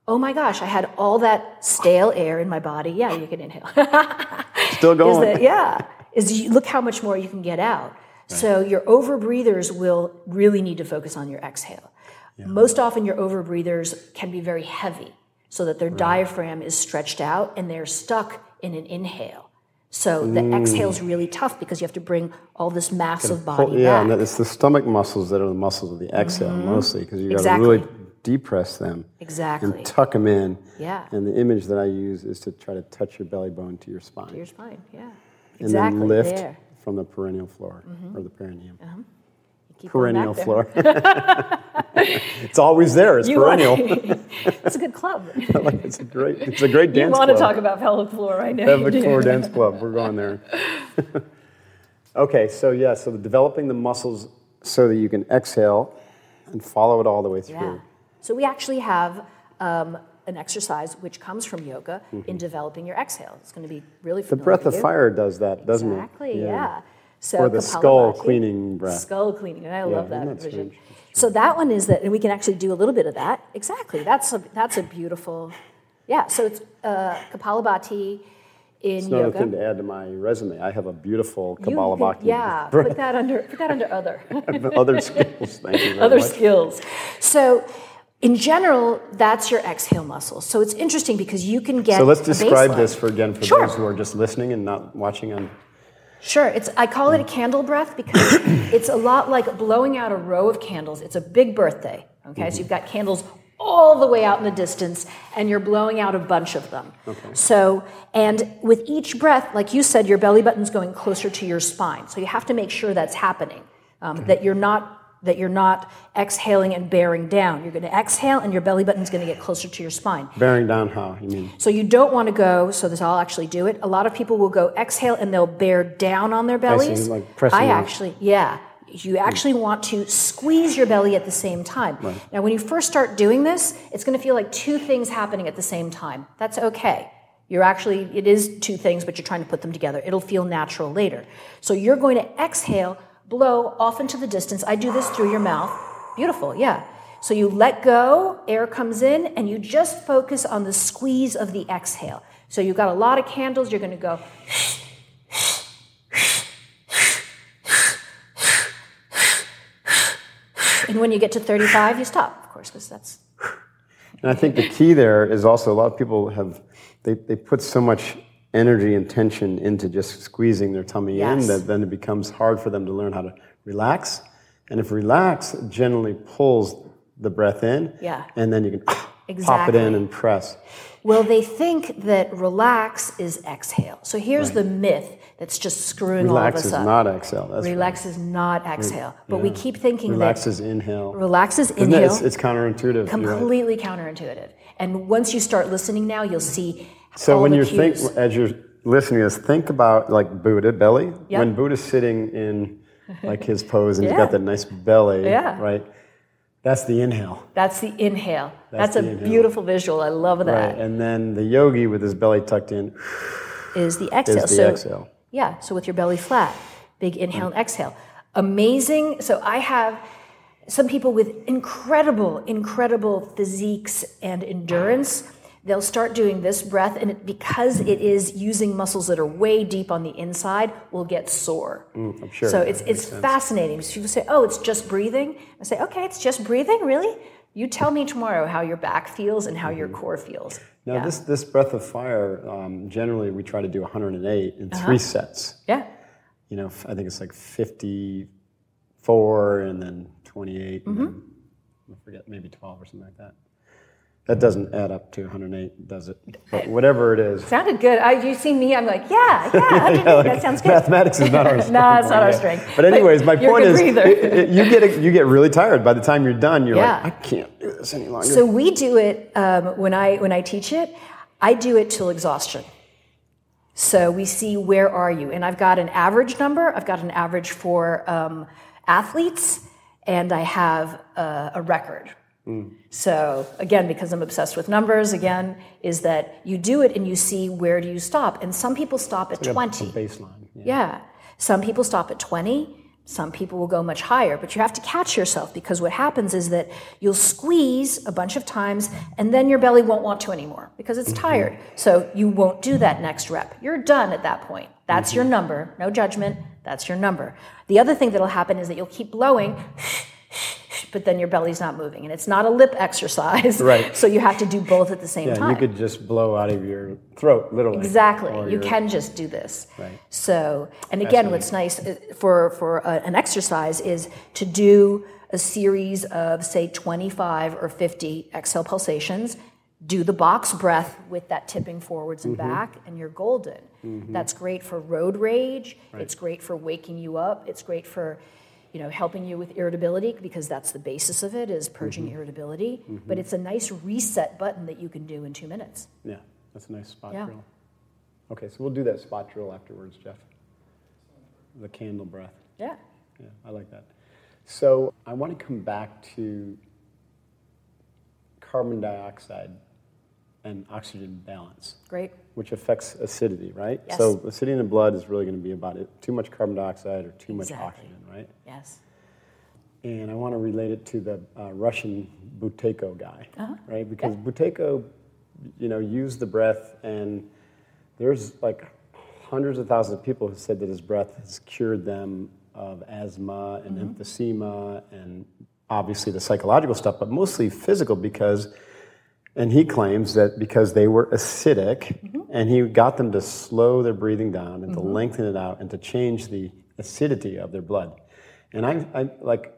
Oh my gosh, I had all that stale air in my body. Yeah, you can inhale. Still is going. that yeah is you, look how much more you can get out so your overbreathers will really need to focus on your exhale most often your overbreathers can be very heavy so that their diaphragm is stretched out and they're stuck in an inhale so the Mm. exhale is really tough because you have to bring all this massive body Pull- yeah, back and it's the stomach muscles that are the muscles of the exhale mostly because you got to Exactly. really depress them exactly and tuck them in. Yeah. And the image that I use is to try to touch your belly bone to your spine your spine yeah and exactly then lift there Mm-hmm. from the perennial floor or the perineum. Keep going Perennial floor. it's always there. It's You perennial. it's a good club it's a great. It's a great dance. you want to talk about pelvic floor right now Pelvic floor dance club. We're going there. okay, so yeah, so the developing the muscles so that you can exhale and follow it all the way through. Yeah. So we actually have um, an exercise which comes from yoga in developing your exhale. It's going to be really Mm-hmm. The breath of fire does that, doesn't it? Exactly. Yeah. So Or the skull cleaning breath. Skull cleaning. I love that that vision. So that one is that, and we can actually do a little bit of that. Exactly. That's a that's a beautiful. Yeah. So it's uh, Kapalabhati in It's another yoga. thing to add to my resume. I have a beautiful You- Kabbalah yeah. Put that under. Put that under other. other skills. Thank you very other much. skills. So In general, that's your exhale muscle. So it's interesting because you can get. So let's describe this for again for Sure. those who are just listening and not watching on. Sure, it's I call it a candle breath because it's a lot like blowing out a row of candles. It's a big birthday. Okay, so you've got candles all the way out in the distance, and you're blowing out a bunch of them. Okay. So, and with each breath, like you said, your belly button's going closer to your spine. So you have to make sure that's happening. Um, That you're not that you're not exhaling and bearing down. You're going to exhale, and your belly button's going to get closer to your spine. Bearing down how? You mean? So you don't want to go, so this I'll actually do it. A lot of people will go exhale and they'll bear down on their bellies. like pressing I actually, yeah. You actually want to squeeze your belly at the same time. Now, when you first start doing this, it's going to feel like two things happening at the same time. That's okay. You're actually, it is two things, but you're trying to put them together. It'll feel natural later. So you're going to exhale, blow off into the distance. I do this through your mouth. Beautiful, yeah. So you let go, air comes in, and you just focus on the squeeze of the exhale. So you've got a lot of candles, you're going to go. And when you get to 35, you stop, of course, because that's And I think the key there is also a lot of people have they, they put so much energy and tension into just squeezing their tummy Yes. in that then it becomes hard for them to learn how to relax. And if relax generally pulls the breath in, Yeah. and then you can pop it in and press. Well, they think that relax is exhale. So here's the myth that's just screwing all of Relax is up. not exhale. That's relax is not exhale. But we keep thinking that relax that is inhale. relax is it? inhale. It's, it's counterintuitive. you're right. completely counterintuitive. And once you start listening now, you'll see So when the you think, as you're listening to this, think about like Buddha belly. Yep. When Buddha's sitting in like his pose and he's got that nice belly, Yeah. right? That's the inhale, That's the inhale. That's That's, a inhale. beautiful visual. I love right? that. And then the yogi with his belly tucked in Is the exhale. is the so exhale. Yeah, so with your belly flat, big inhale and exhale. Amazing. So I have some people with incredible, incredible physiques and endurance. They'll start doing this breath, and it, because it is using muscles that are way deep on the inside, will get sore. Mm, I'm sure. So it's it's sense. fascinating. So people say, "Oh, it's just breathing." I say, "Okay, it's just breathing, really." You tell me tomorrow how your back feels and how your core feels. Now yeah. this this breath of fire, um, generally we try to do 108 in Uh-huh. three sets. yeah. You know, I think it's like 54 and then 28 Mm-hmm. then I forget maybe 12 or something like that. That doesn't add up to 108, does it? But whatever it is. Sounded good. I, you see me, I'm like, yeah, yeah, underneath, that sounds good. Mathematics is not our strength. No, it's not our strength. But anyways, my But you're point is, it- it- you get you get really tired by the time you're done. You're Yeah. like, I can't do this any longer. So we do it um, when I when I teach it. I do it till exhaustion. So we see where are you, and I've got an average number. I've got an average for um, athletes, and I have uh, a record. Mm. So again, because I'm obsessed with numbers, again, is that you do it and you see where do you stop, and some people stop at a, a 20. baseline. Yeah. Yeah. Some people stop at 20. Some people will go much higher, but you have to catch yourself because what happens is that you'll squeeze a bunch of times and then your belly won't want to anymore because it's mm-hmm. tired. So you won't do that next rep. You're done at that point. That's mm-hmm. your number. No judgment. That's your number. The other thing that'll happen is that you'll keep blowing, but then your belly's not moving. And it's not a lip exercise. Right. So you have to do both at the same Yeah, time. you could just blow out of your throat, literally. Exactly. You your- can just do this. Right. So, and again, what's nice uh, for for a, an exercise is to do a series of say 25 or 50 exhale pulsations. Do the box breath with that tipping forwards and Mm-hmm. back, and you're golden. That's great for road rage. It's great for waking you up. It's great for you know, helping you with irritability because that's the basis of it is purging Mm-hmm. irritability. But it's a nice reset button that you can do in two minutes. Yeah, that's a nice spot Yeah. drill. Okay, so we'll do that spot drill afterwards, Jeff. The candle breath. Yeah. Yeah, I like that. So I want to come back to carbon dioxide and oxygen balance, Great. which affects acidity, right? Yes. So acidity in the blood is really going to be about it. Too much carbon dioxide or too much Exactly. oxygen, right? Yes. And I want to relate it to the uh, Russian Buteyko guy, Uh-huh. right? Because Buteyko, you know, used the breath, and there's like hundreds of thousands of people who said that his breath has cured them of asthma and Mm-hmm. emphysema and obviously the psychological stuff, but mostly physical because, and he claims that because they were acidic, mm-hmm. and he got them to slow their breathing down and to mm-hmm. lengthen it out and to change the acidity of their blood. And I, I like,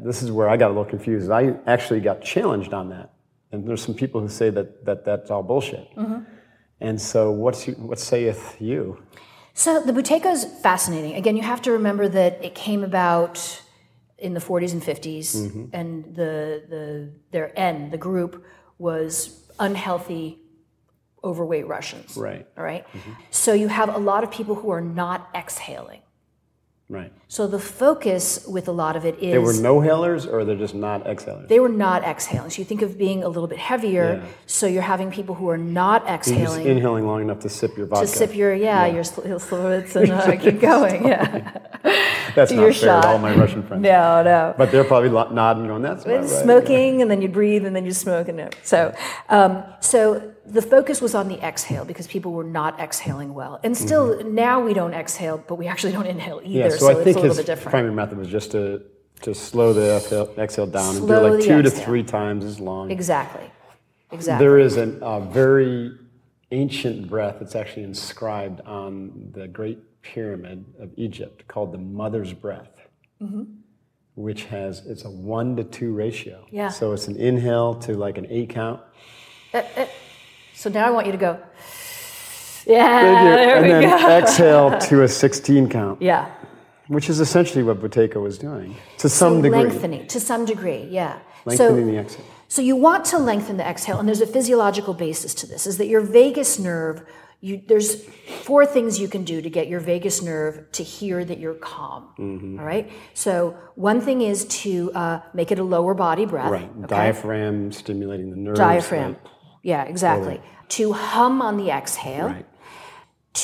this is where I got a little confused. I actually got challenged on that. And there's some people who say that, that that's all bullshit. Mm-hmm. And so, what's you, what saith you? So the Buteyko is fascinating. Again, you have to remember that it came about in the 40s and 50s, and the, the their N, the group, was unhealthy, overweight Russians. Right. All right? So you have a lot of people who are not exhaling. Right. So the focus with a lot of it is They were no hailers or they're just not exhalers? they were not exhaling. So you think of being a little bit heavier. Yeah. So you're having people who are not You're just exhaling inhaling long enough to sip your vodka. to sip your yeah, your sl- your fluids and uh, keep going. Yeah. That's not your fair to all my Russian friends. No, no. But they're probably nodding, going, "That's right." smoking and then you breathe and then you smoke and no. so um, so the focus was on the exhale because people were not exhaling well and still now we don't exhale but we actually don't inhale either Mm-hmm. Yeah, so, so, I it's think a little his bit different The primary method was just to to slow the exhale, exhale down and do Slow like two to three times as long. exactly exactly There is a uh, very ancient breath that's actually inscribed on the Great Pyramid of Egypt called the Mother's Breath, which has it's a one to two ratio. Mm-hmm. Yeah. So it's an inhale to like an eight count. so now i want you to go yeah there and then go exhale to a 16 count, yeah which is essentially what Buteyko was doing to some So degree. lengthening to some degree yeah Lengthening so the exhale. So you want to lengthen the exhale, and there's a physiological basis to this. Is that your vagus nerve? You, there's four things you can do to get your vagus nerve to hear that you're calm. Mm-hmm. all right. So one thing is to uh, make it a lower body breath. Right. okay? Diaphragm stimulating the nerves. Diaphragm. Yeah, exactly. To hum on the exhale. Right.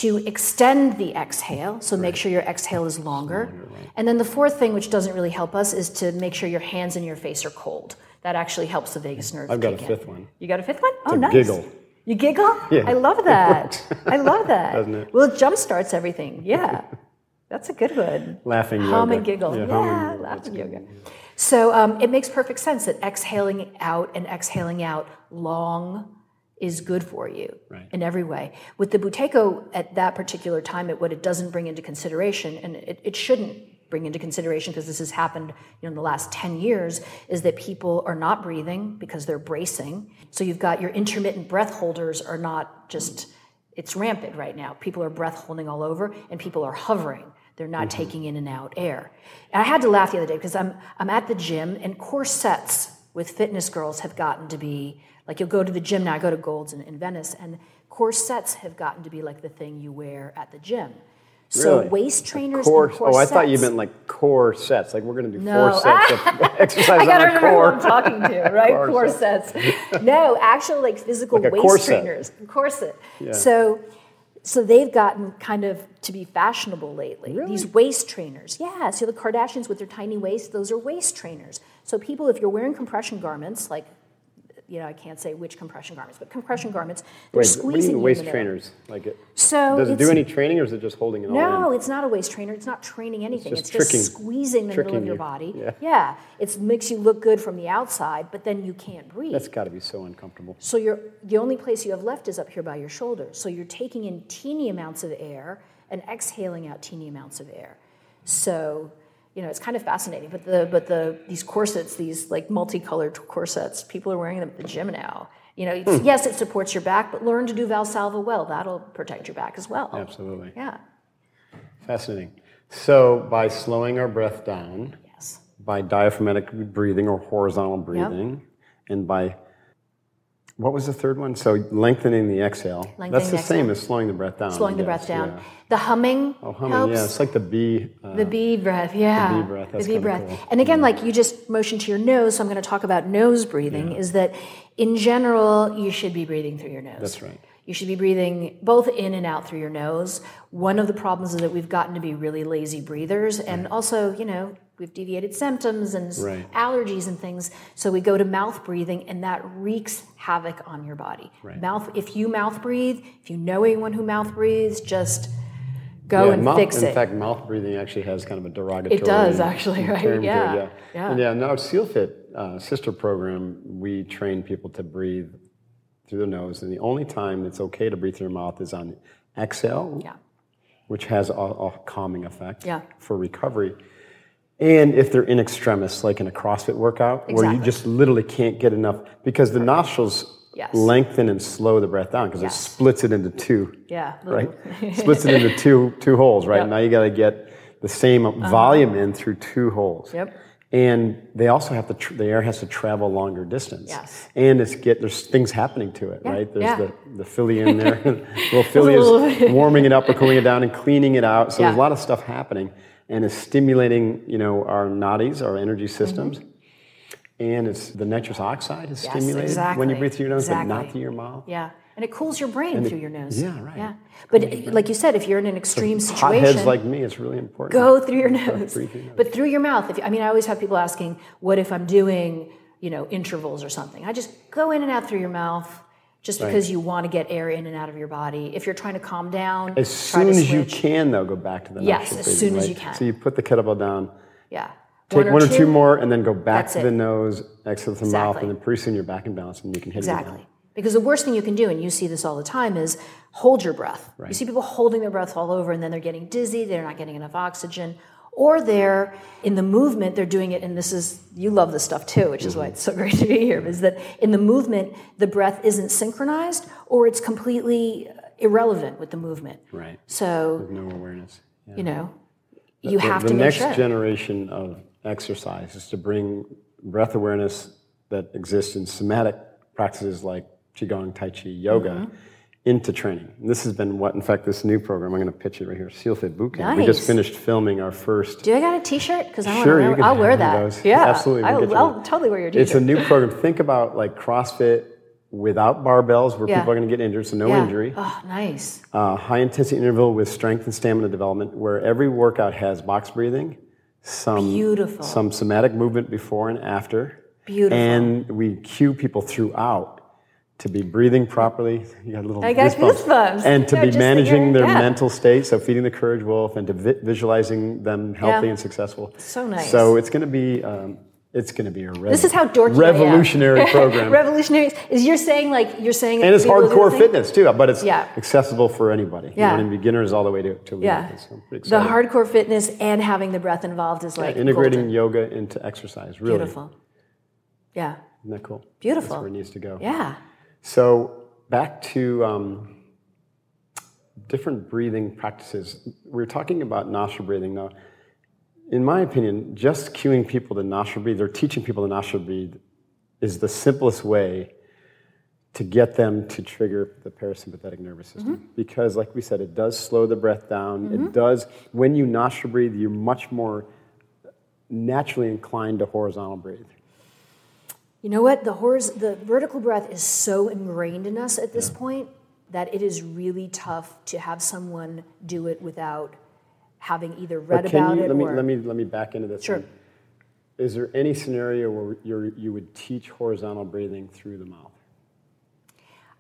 To extend the exhale, so make sure your exhale is longer. And then the fourth thing, which doesn't really help us, is to make sure your hands and your face are cold. That actually helps the vagus nerve. I've got a in. fifth one. You got a fifth one? Oh, To nice. giggle. You giggle? Yeah. I love that. I love that. Doesn't it? Well, it jumpstarts everything. Yeah. That's a good one. Laughing Hum yoga. and giggle. Yeah, Yeah, hum and giggle. laugh That's and good. yoga. So um, it makes perfect sense that exhaling out and exhaling out long is good for you Right. in every way. With the Buteyko at that particular time, it, what it doesn't bring into consideration, and it, it shouldn't bring into consideration because this has happened you know, in the last 10 years, is that people are not breathing because they're bracing. So you've got your intermittent breath holders are not just, it's rampant right now. People are breath holding all over and people are hovering. They're not mm-hmm. taking in and out air. And I had to laugh the other day because I'm, I'm at the gym and corsets with fitness girls have gotten to be like you'll go to the gym now. I go to Gold's in, in Venice, and corsets have gotten to be like the thing you wear at the gym. So Really? waist trainers Core, and corsets. oh, I thought you meant like core sets. Like we're going to do No. four sets of exercises I gotta on the remember who core. I'm talking to, right? Corsets. Corsets. no, actual like physical Like waist corset. trainers. Corset. So so they've gotten kind of to be fashionable lately. These waist trainers. Yeah. So the Kardashians with their tiny waists, those are waist trainers. So people, if you're wearing compression garments, like you know, I can't say which compression garments, but compression mm-hmm. garments, they're Wait, what do you squeezing mean waist trainers? Like it, So does it do any training or is it just holding it all no, in? it's not a waist trainer. It's not training anything. It's just just, tricking- squeezing the middle of your you. body. Yeah. It makes you look good from the outside, but then you can't breathe. That's got to be so uncomfortable. so you're the only place you have left is up here by your shoulders. So you're taking in teeny amounts of air and exhaling out teeny amounts of air. So you know it's kind of fascinating. But the but the these corsets, these like multicolored corsets, people are wearing them at the gym now. You know, it's, hmm. yes, it supports your back, but learn to do Valsalva well. That'll protect your back as well. Absolutely. Yeah. Fascinating. So by slowing our breath down, Yes. by diaphragmatic breathing or horizontal breathing, and by what was the third one? So lengthening the exhale. Lengthening That's the the same as slowing the breath down. slowing the breath down. yeah. The humming Oh, humming, helps. yeah, it's like the bee. Uh, the bee breath, yeah. The bee breath, that's the bee breath. cool. And again, like you just motion to your nose, so I'm going to talk about nose breathing. Is that in general you should be breathing through your nose. That's right. You should be breathing both in and out through your nose. One of the problems is that we've gotten to be really lazy breathers, and also, you know, we've deviated symptoms and Right. allergies and things. So we go to mouth breathing, and that wreaks havoc on your body. Right. Mouth. If you mouth breathe, if you know anyone who mouth breathes, just Go Yeah, and mouth, fix it. in fact, mouth breathing actually has kind of a derogatory. It does, actually, right? it, Yeah, yeah. yeah. And yeah, now at SEALFIT uh, sister program, we train people to breathe through the nose, and the only time it's okay to breathe through your mouth is on exhale, Yeah. which has a, a calming effect Yeah. for recovery. And if they're in extremis, like in a CrossFit workout, where you just literally can't get enough, because the nostrils Yes. lengthen and slow the breath down, because Yes. it splits it into two Yeah. right? Splits it into two two holes, right? Yep. Uh-huh. Now you got to get the same volume in through two holes. Yep. And they also have to tr- the air has to travel longer distance. Yes. And it's get there's things happening to it, right? There's yeah. the the Philly in there, little Philly is warming it up or cooling it down and cleaning it out. So there's a lot of stuff happening, and it's stimulating you know our nadis, our energy systems. And it's the nitrous oxide is Mm-hmm. Yes, stimulated when you breathe through your nose, but not through your mouth. Yeah. And it cools your brain through your nose. yeah, right. Yeah. But uh, like you said, if you're in an extreme situation, Hotheads like me, it's really important. go through your nose. through your nose. But through your mouth. If, I mean, I always have people asking, what if I'm doing, you know, intervals or something? I just go in and out through your mouth just because you want to get air in and out of your body. If you're trying to calm down, As soon as you can, though, go back to the nose. Yes, as breathing, soon as right? you can. So you put the kettlebell down, Yeah. take one or, two. more, and then go back to the nose, exhale the mouth, and then pretty soon you're back in balance and you can hit it Exactly. Because the worst thing you can do, and you see this all the time, is hold your breath. You see people holding their breath all over, and then they're getting dizzy, they're not getting enough oxygen, or they're in the movement, they're doing it, and this is, you love this stuff too, which is why it's so great to be here, is that in the movement, the breath isn't synchronized, or it's completely irrelevant with the movement. Right. So, No awareness. Yeah. you know, you The- have the to make next sure. generation of exercise is to bring breath awareness that exists in somatic practices like qigong, tai chi, yoga Mm-hmm. Into training. And this has been what, in fact, this new program. I'm going to pitch it right here. SEALFIT Bootcamp. We just finished filming our first do I got a T-shirt? Because I want Sure, to wear. can I'll wear that. those. Yeah, Absolutely, we'll I'll, you I'll totally wear your T-shirt. It's a new program. Think about like CrossFit without barbells, where Yeah. people are going to get injured, so no yeah. injury. Oh, nice. Uh, high intensity interval with strength and stamina development, where every workout has box breathing, some Beautiful. some somatic movement before and after, Beautiful. and we cue people throughout to be breathing properly. You got a little I got goosebumps. and to Yeah, be managing their yeah. mental state. So feeding the courage wolf and to vi- visualizing them healthy Yeah. and successful. So nice. So it's going to be. Um, it's going to be a rev- This is how dorky revolutionary program. Revolutionary is you're saying like you're saying and it's hardcore fitness too, but it's Yeah. accessible for anybody. Yeah. You know, and beginners all the way to, to Yeah. So the hardcore fitness and having the breath involved is like integrating golden. yoga into exercise. Really, beautiful. Yeah, isn't that cool? Beautiful. That's where it needs to go. yeah. So back to um, different breathing practices. We are talking about nostril breathing now. In my opinion, just cueing people to nostril breathe or teaching people to nostril breathe is the simplest way to get them to trigger the parasympathetic nervous system. Mm-hmm. Because, like we said, it does slow the breath down. It does, when you nostril breathe, you're much more naturally inclined to horizontal breathe. You know what? The horiz- the vertical breath is so ingrained in us at this point that it is really tough to have someone do it without having either read about you, it let me, or let me let me back into this. Sure. one. Is there any scenario where you're, you would teach horizontal breathing through the mouth?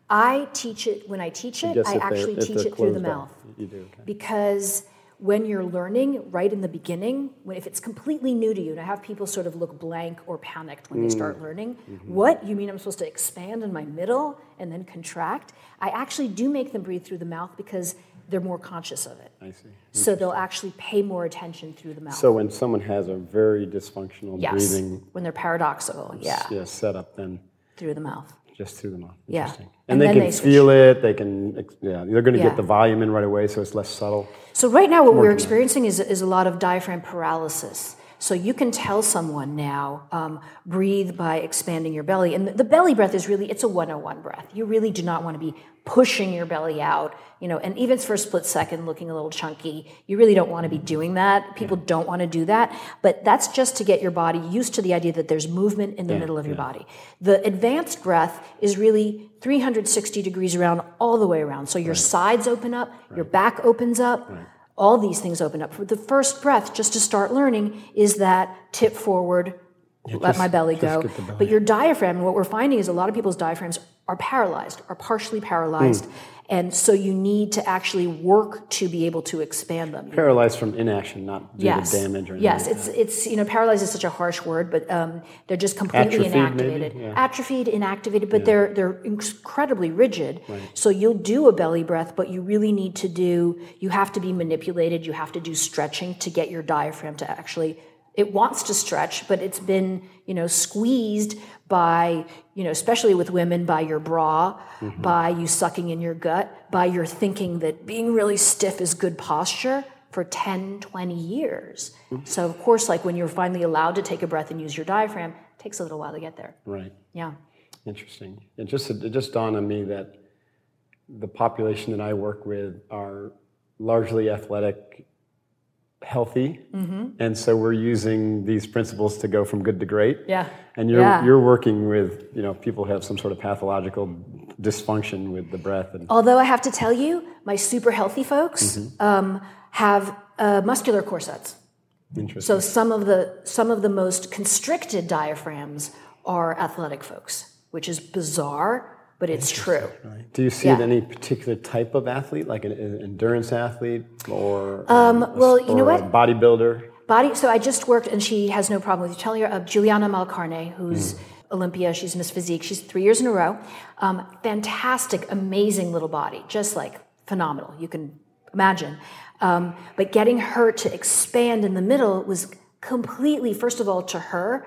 I teach it when I teach it. I they're- actually teach it through the off. mouth. You do, okay. Because when you're learning right in the beginning, when if it's completely new to you, and I have people sort of look blank or panicked when they Mm. start learning, Mm-hmm. what you mean I'm supposed to expand in my middle and then contract? I actually do make them breathe through the mouth because they're more conscious of it. I see. So they'll actually pay more attention through the mouth. So when someone has a very dysfunctional yes, breathing when they're paradoxical, yeah, yeah, setup, then through the mouth. Just through the mouth. Yeah. And And, they can they feel it. They can, yeah, they're going to Yeah. get the volume in right away, so it's less subtle. So right now, what we're experiencing is, is a lot of diaphragm paralysis. So you can tell someone now, um, breathe by expanding your belly. And the, belly breath is really, it's a 101 breath. You really do not want to be pushing your belly out, you know, and even for a split second looking a little chunky, you really don't want to be doing that. People don't want to do that. But that's just to get your body used to the idea that there's movement in the middle of your body. The advanced breath is really 360 degrees around, all the way around. So your sides open up, your back opens up all these things open up. For the first breath, just to start learning, is that tip forward, let just- my belly go. belly. But your diaphragm, and what we're finding is a lot of people's diaphragms are paralyzed, are partially paralyzed. Hmm. And so you need to actually work to be able to expand them. Paralyzed from inaction, not due Yes. to damage or anything. Yes, it's it's you know paralyzed is such a harsh word, but um, they're just completely Atrophied, inactivated, Yeah. atrophied, inactivated. But they're they're incredibly rigid. Right. So you'll do a belly breath, but you really need to do. You have to be manipulated. You have to do stretching to get your diaphragm to actually. It wants to stretch, but it's been you know squeezed by you know especially with women by your bra, Mm-hmm. by you sucking in your gut, by your thinking that being really stiff is good posture for 10, 20 years. Mm-hmm. So, of course, like when you're finally allowed to take a breath and use your diaphragm, it takes a little while to get there. right. Yeah. Interesting. It just it just dawned on me that the population that I work with are largely athletic, healthy, Mm-hmm. and so we're using these principles to go from good to great. Yeah. And you're Yeah. you're working with you know people have some sort of pathological dysfunction with the breath and Although I have to tell you, my super healthy folks Mm-hmm. um, have uh, muscular corsets. interesting. So some of the some of the most constricted diaphragms are athletic folks, which is bizarre, but it's true. Do you see it yeah. any particular type of athlete, like an, an endurance athlete or Um, a- well, you know what? bodybuilder? Body. So I just worked, and she has no problem with you telling her of Juliana Malacarne, who's Olympia. She's Miss Physique. She's three years in a row. Um, fantastic, amazing little body, just like phenomenal. You can imagine. Um, but getting her to expand in the middle was completely, first of all, to her,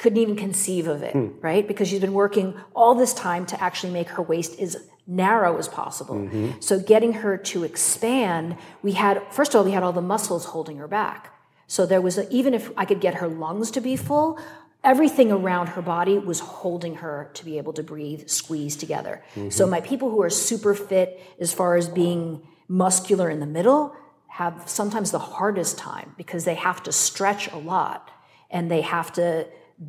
couldn't even conceive of it, hmm. right? Because she's been working all this time to actually make her waist as narrow as possible. Mm-hmm. So getting her to expand, we had first of all we had all the muscles holding her back. So there was a, even if I could get her lungs to be full, everything around her body was holding her to be able to breathe, squeeze together. Mm-hmm. So my people who are super fit as far as being muscular in the middle have sometimes the hardest time because they have to stretch a lot and they have to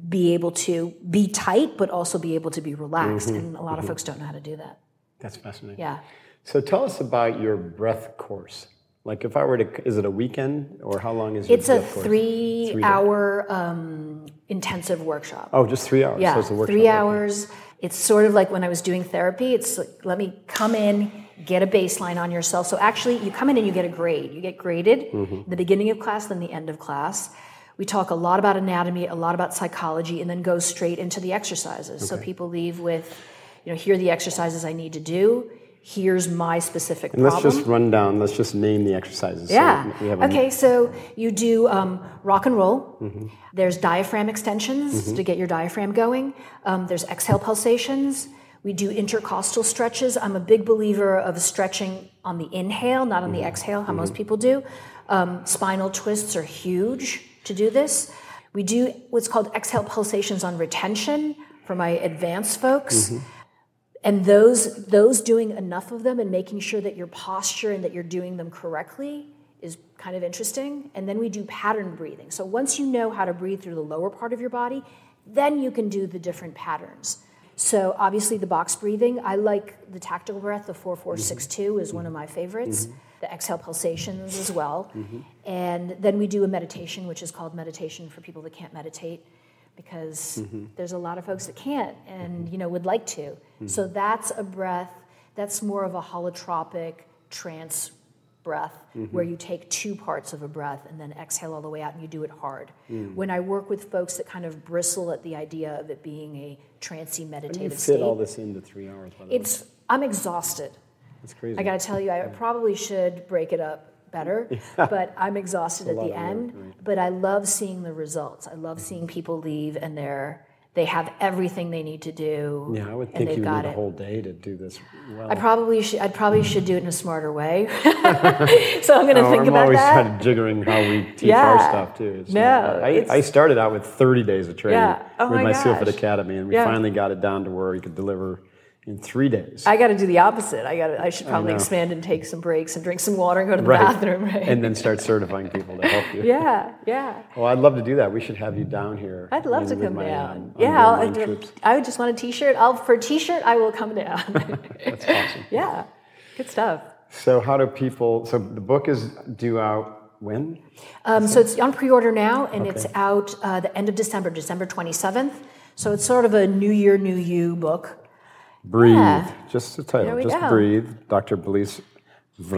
be able to be tight but also be able to be relaxed and a lot of folks don't know how to do that That's fascinating. yeah So tell us about your breath course. Like if I were to, is it a weekend or how long is your it's a three, Three hour um, intensive workshop Oh, just three hours. yeah so it's a workshop. three okay. hours it's sort of like when i was doing therapy it's like let me come in get a baseline on yourself so actually you come in and you get a grade you get graded Mm-hmm. the beginning of class then the end of class we talk a lot about anatomy a lot about psychology and then go straight into the exercises so people leave with you know here are the exercises i need to do here's my specific And let's just run down, let's just name the exercises. So yeah. we have a- okay, so you do um, rock and roll. Mm-hmm. There's diaphragm extensions to get your diaphragm going. Um, there's exhale pulsations. We do intercostal stretches. I'm a big believer of stretching on the inhale, not on the exhale, how most people do. Um, spinal twists are huge to do this. We do what's called exhale pulsations on retention for my advanced folks. Mm-hmm. And those those doing enough of them and making sure that your posture and that you're doing them correctly is kind of interesting. And then we do pattern breathing. So once you know how to breathe through the lower part of your body then you can do the different patterns. So obviously the box breathing i like the tactical breath the 4462 is mm-hmm. one of my favorites mm-hmm. The exhale pulsations as well and then we do a meditation which is called meditation for people that can't meditate because there's a lot of folks that can't and you know would like to so that's a breath that's more of a holotropic trance breath where you take two parts of a breath and then exhale all the way out and you do it hard when i work with folks that kind of bristle at the idea of it being a trancey How do you fit state all this into three hours? By the way? it's i'm exhausted It's crazy. I got to tell you, I probably should break it up better, but I'm exhausted at the of work, end. right. But I love seeing the results. I love seeing people leave and they're they have everything they need to do. yeah, I would think you got need a it. whole day to do this well. I probably should. I probably should do it in a smarter way. so I'm going to oh, No, think I'm about always that. trying to jiggering how we teach Yeah. our stuff too. No, I, I started out with 30 days of training Yeah. Oh with my my SEALFIT gosh. Academy, and we finally got it down to where we could deliver in three days. I got to do the opposite. I got. I should probably know. expand and take some breaks and drink some water and go to the right. bathroom. Right. And then start certifying people to help you. yeah, yeah. Well, I'd love to do that. We should have you down here. I'd love to come my, down. um, yeah, I'll, troops. I would just want a T-shirt. I'll for a T-shirt. I will come down. That's awesome. yeah, good stuff. So, how do people? So, the book is due out when? Um, so it's on pre-order now, and it's out uh, the end of December, December twenty seventh. So it's sort of a New Year, New You book, Breathe. Yeah. Just the title. Just go. breathe. Dr. Belize.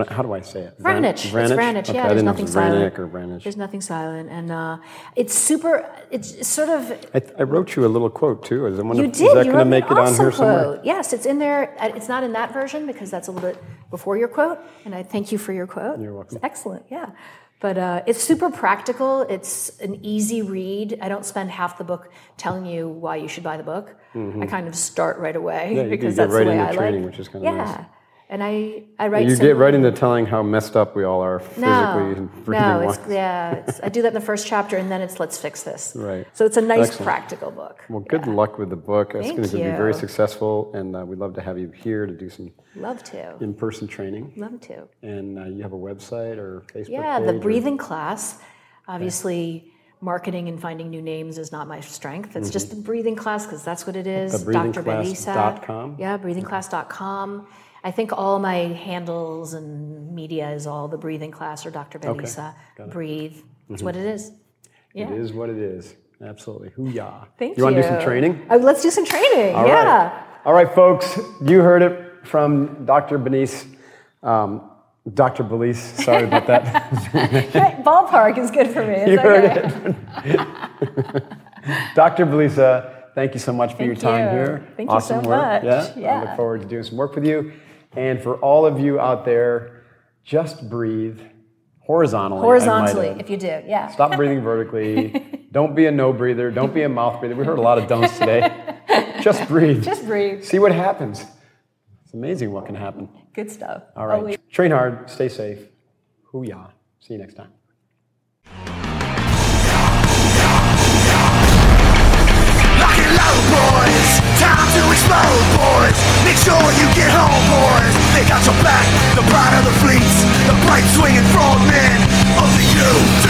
How do I say it? Vran- Vranich. It's Vranich. Okay, Yeah, there's nothing if it was silent. Or Vranich. There's nothing silent, and uh, it's super. It's sort of. I, I wrote you a little quote too. Is, wonder You did. is that going to make an it on awesome here somewhere? Yes, it's in there. Uh, It's not in that version because that's a little bit before your quote, and I thank you for your quote. You're welcome. It's excellent. Yeah, but uh, it's super practical. It's an easy read. I don't spend half the book telling you why you should buy the book. I kind of start right away Mm-hmm. Yeah, because get that's right the way I training, like. which is kinda yeah. nice. And I, I write. You get right into telling how messed up we all are physically no, and breathing no, it's, yeah, it's, I do that in the first chapter, and then it's let's fix this. Right. So it's a nice, Excellent. practical book. Well, good luck with the book. It's Thank going to be very successful, and uh, we'd love to have you here to do some Love to. in-person training. Love to. And uh, you have a website or Facebook Yeah, the or- breathing class. Obviously, marketing and finding new names is not my strength. It's just the breathing class because that's what it is. Thebreathingclass.com? Yeah, breathingclass.com. I think all my handles and media is all the breathing class or Dr. Belisa. Breathe. That's what it is. Yeah. It is what it is. Absolutely. Hoo-yah. Thank you you. want to do some training? Oh, let's do some training. All yeah. right. All right, folks. You heard it from Dr. Benice. Um, Dr. Belize, sorry about that. Ballpark is good for me. It's you heard okay. it. Dr. Belisa, thank you so much for your time you. here. Thank you awesome so work. much. Yeah. I look forward to doing some work with you. And for all of you out there, just breathe horizontally. I might Horizontally, if you do. Yeah. Stop breathing vertically. Don't be a no breather. Don't be a mouth breather. We heard a lot of don'ts today. Just breathe. Just breathe. See what happens. It's amazing what can happen. Good stuff. All right. Always. Train hard. Stay safe. Hoo-yah. See you next time. Lock and load, boys. Time to explode, boys. Make sure you get home, boys. They got your back, the pride of the fleets, the bright swinging frogmen of the UDT.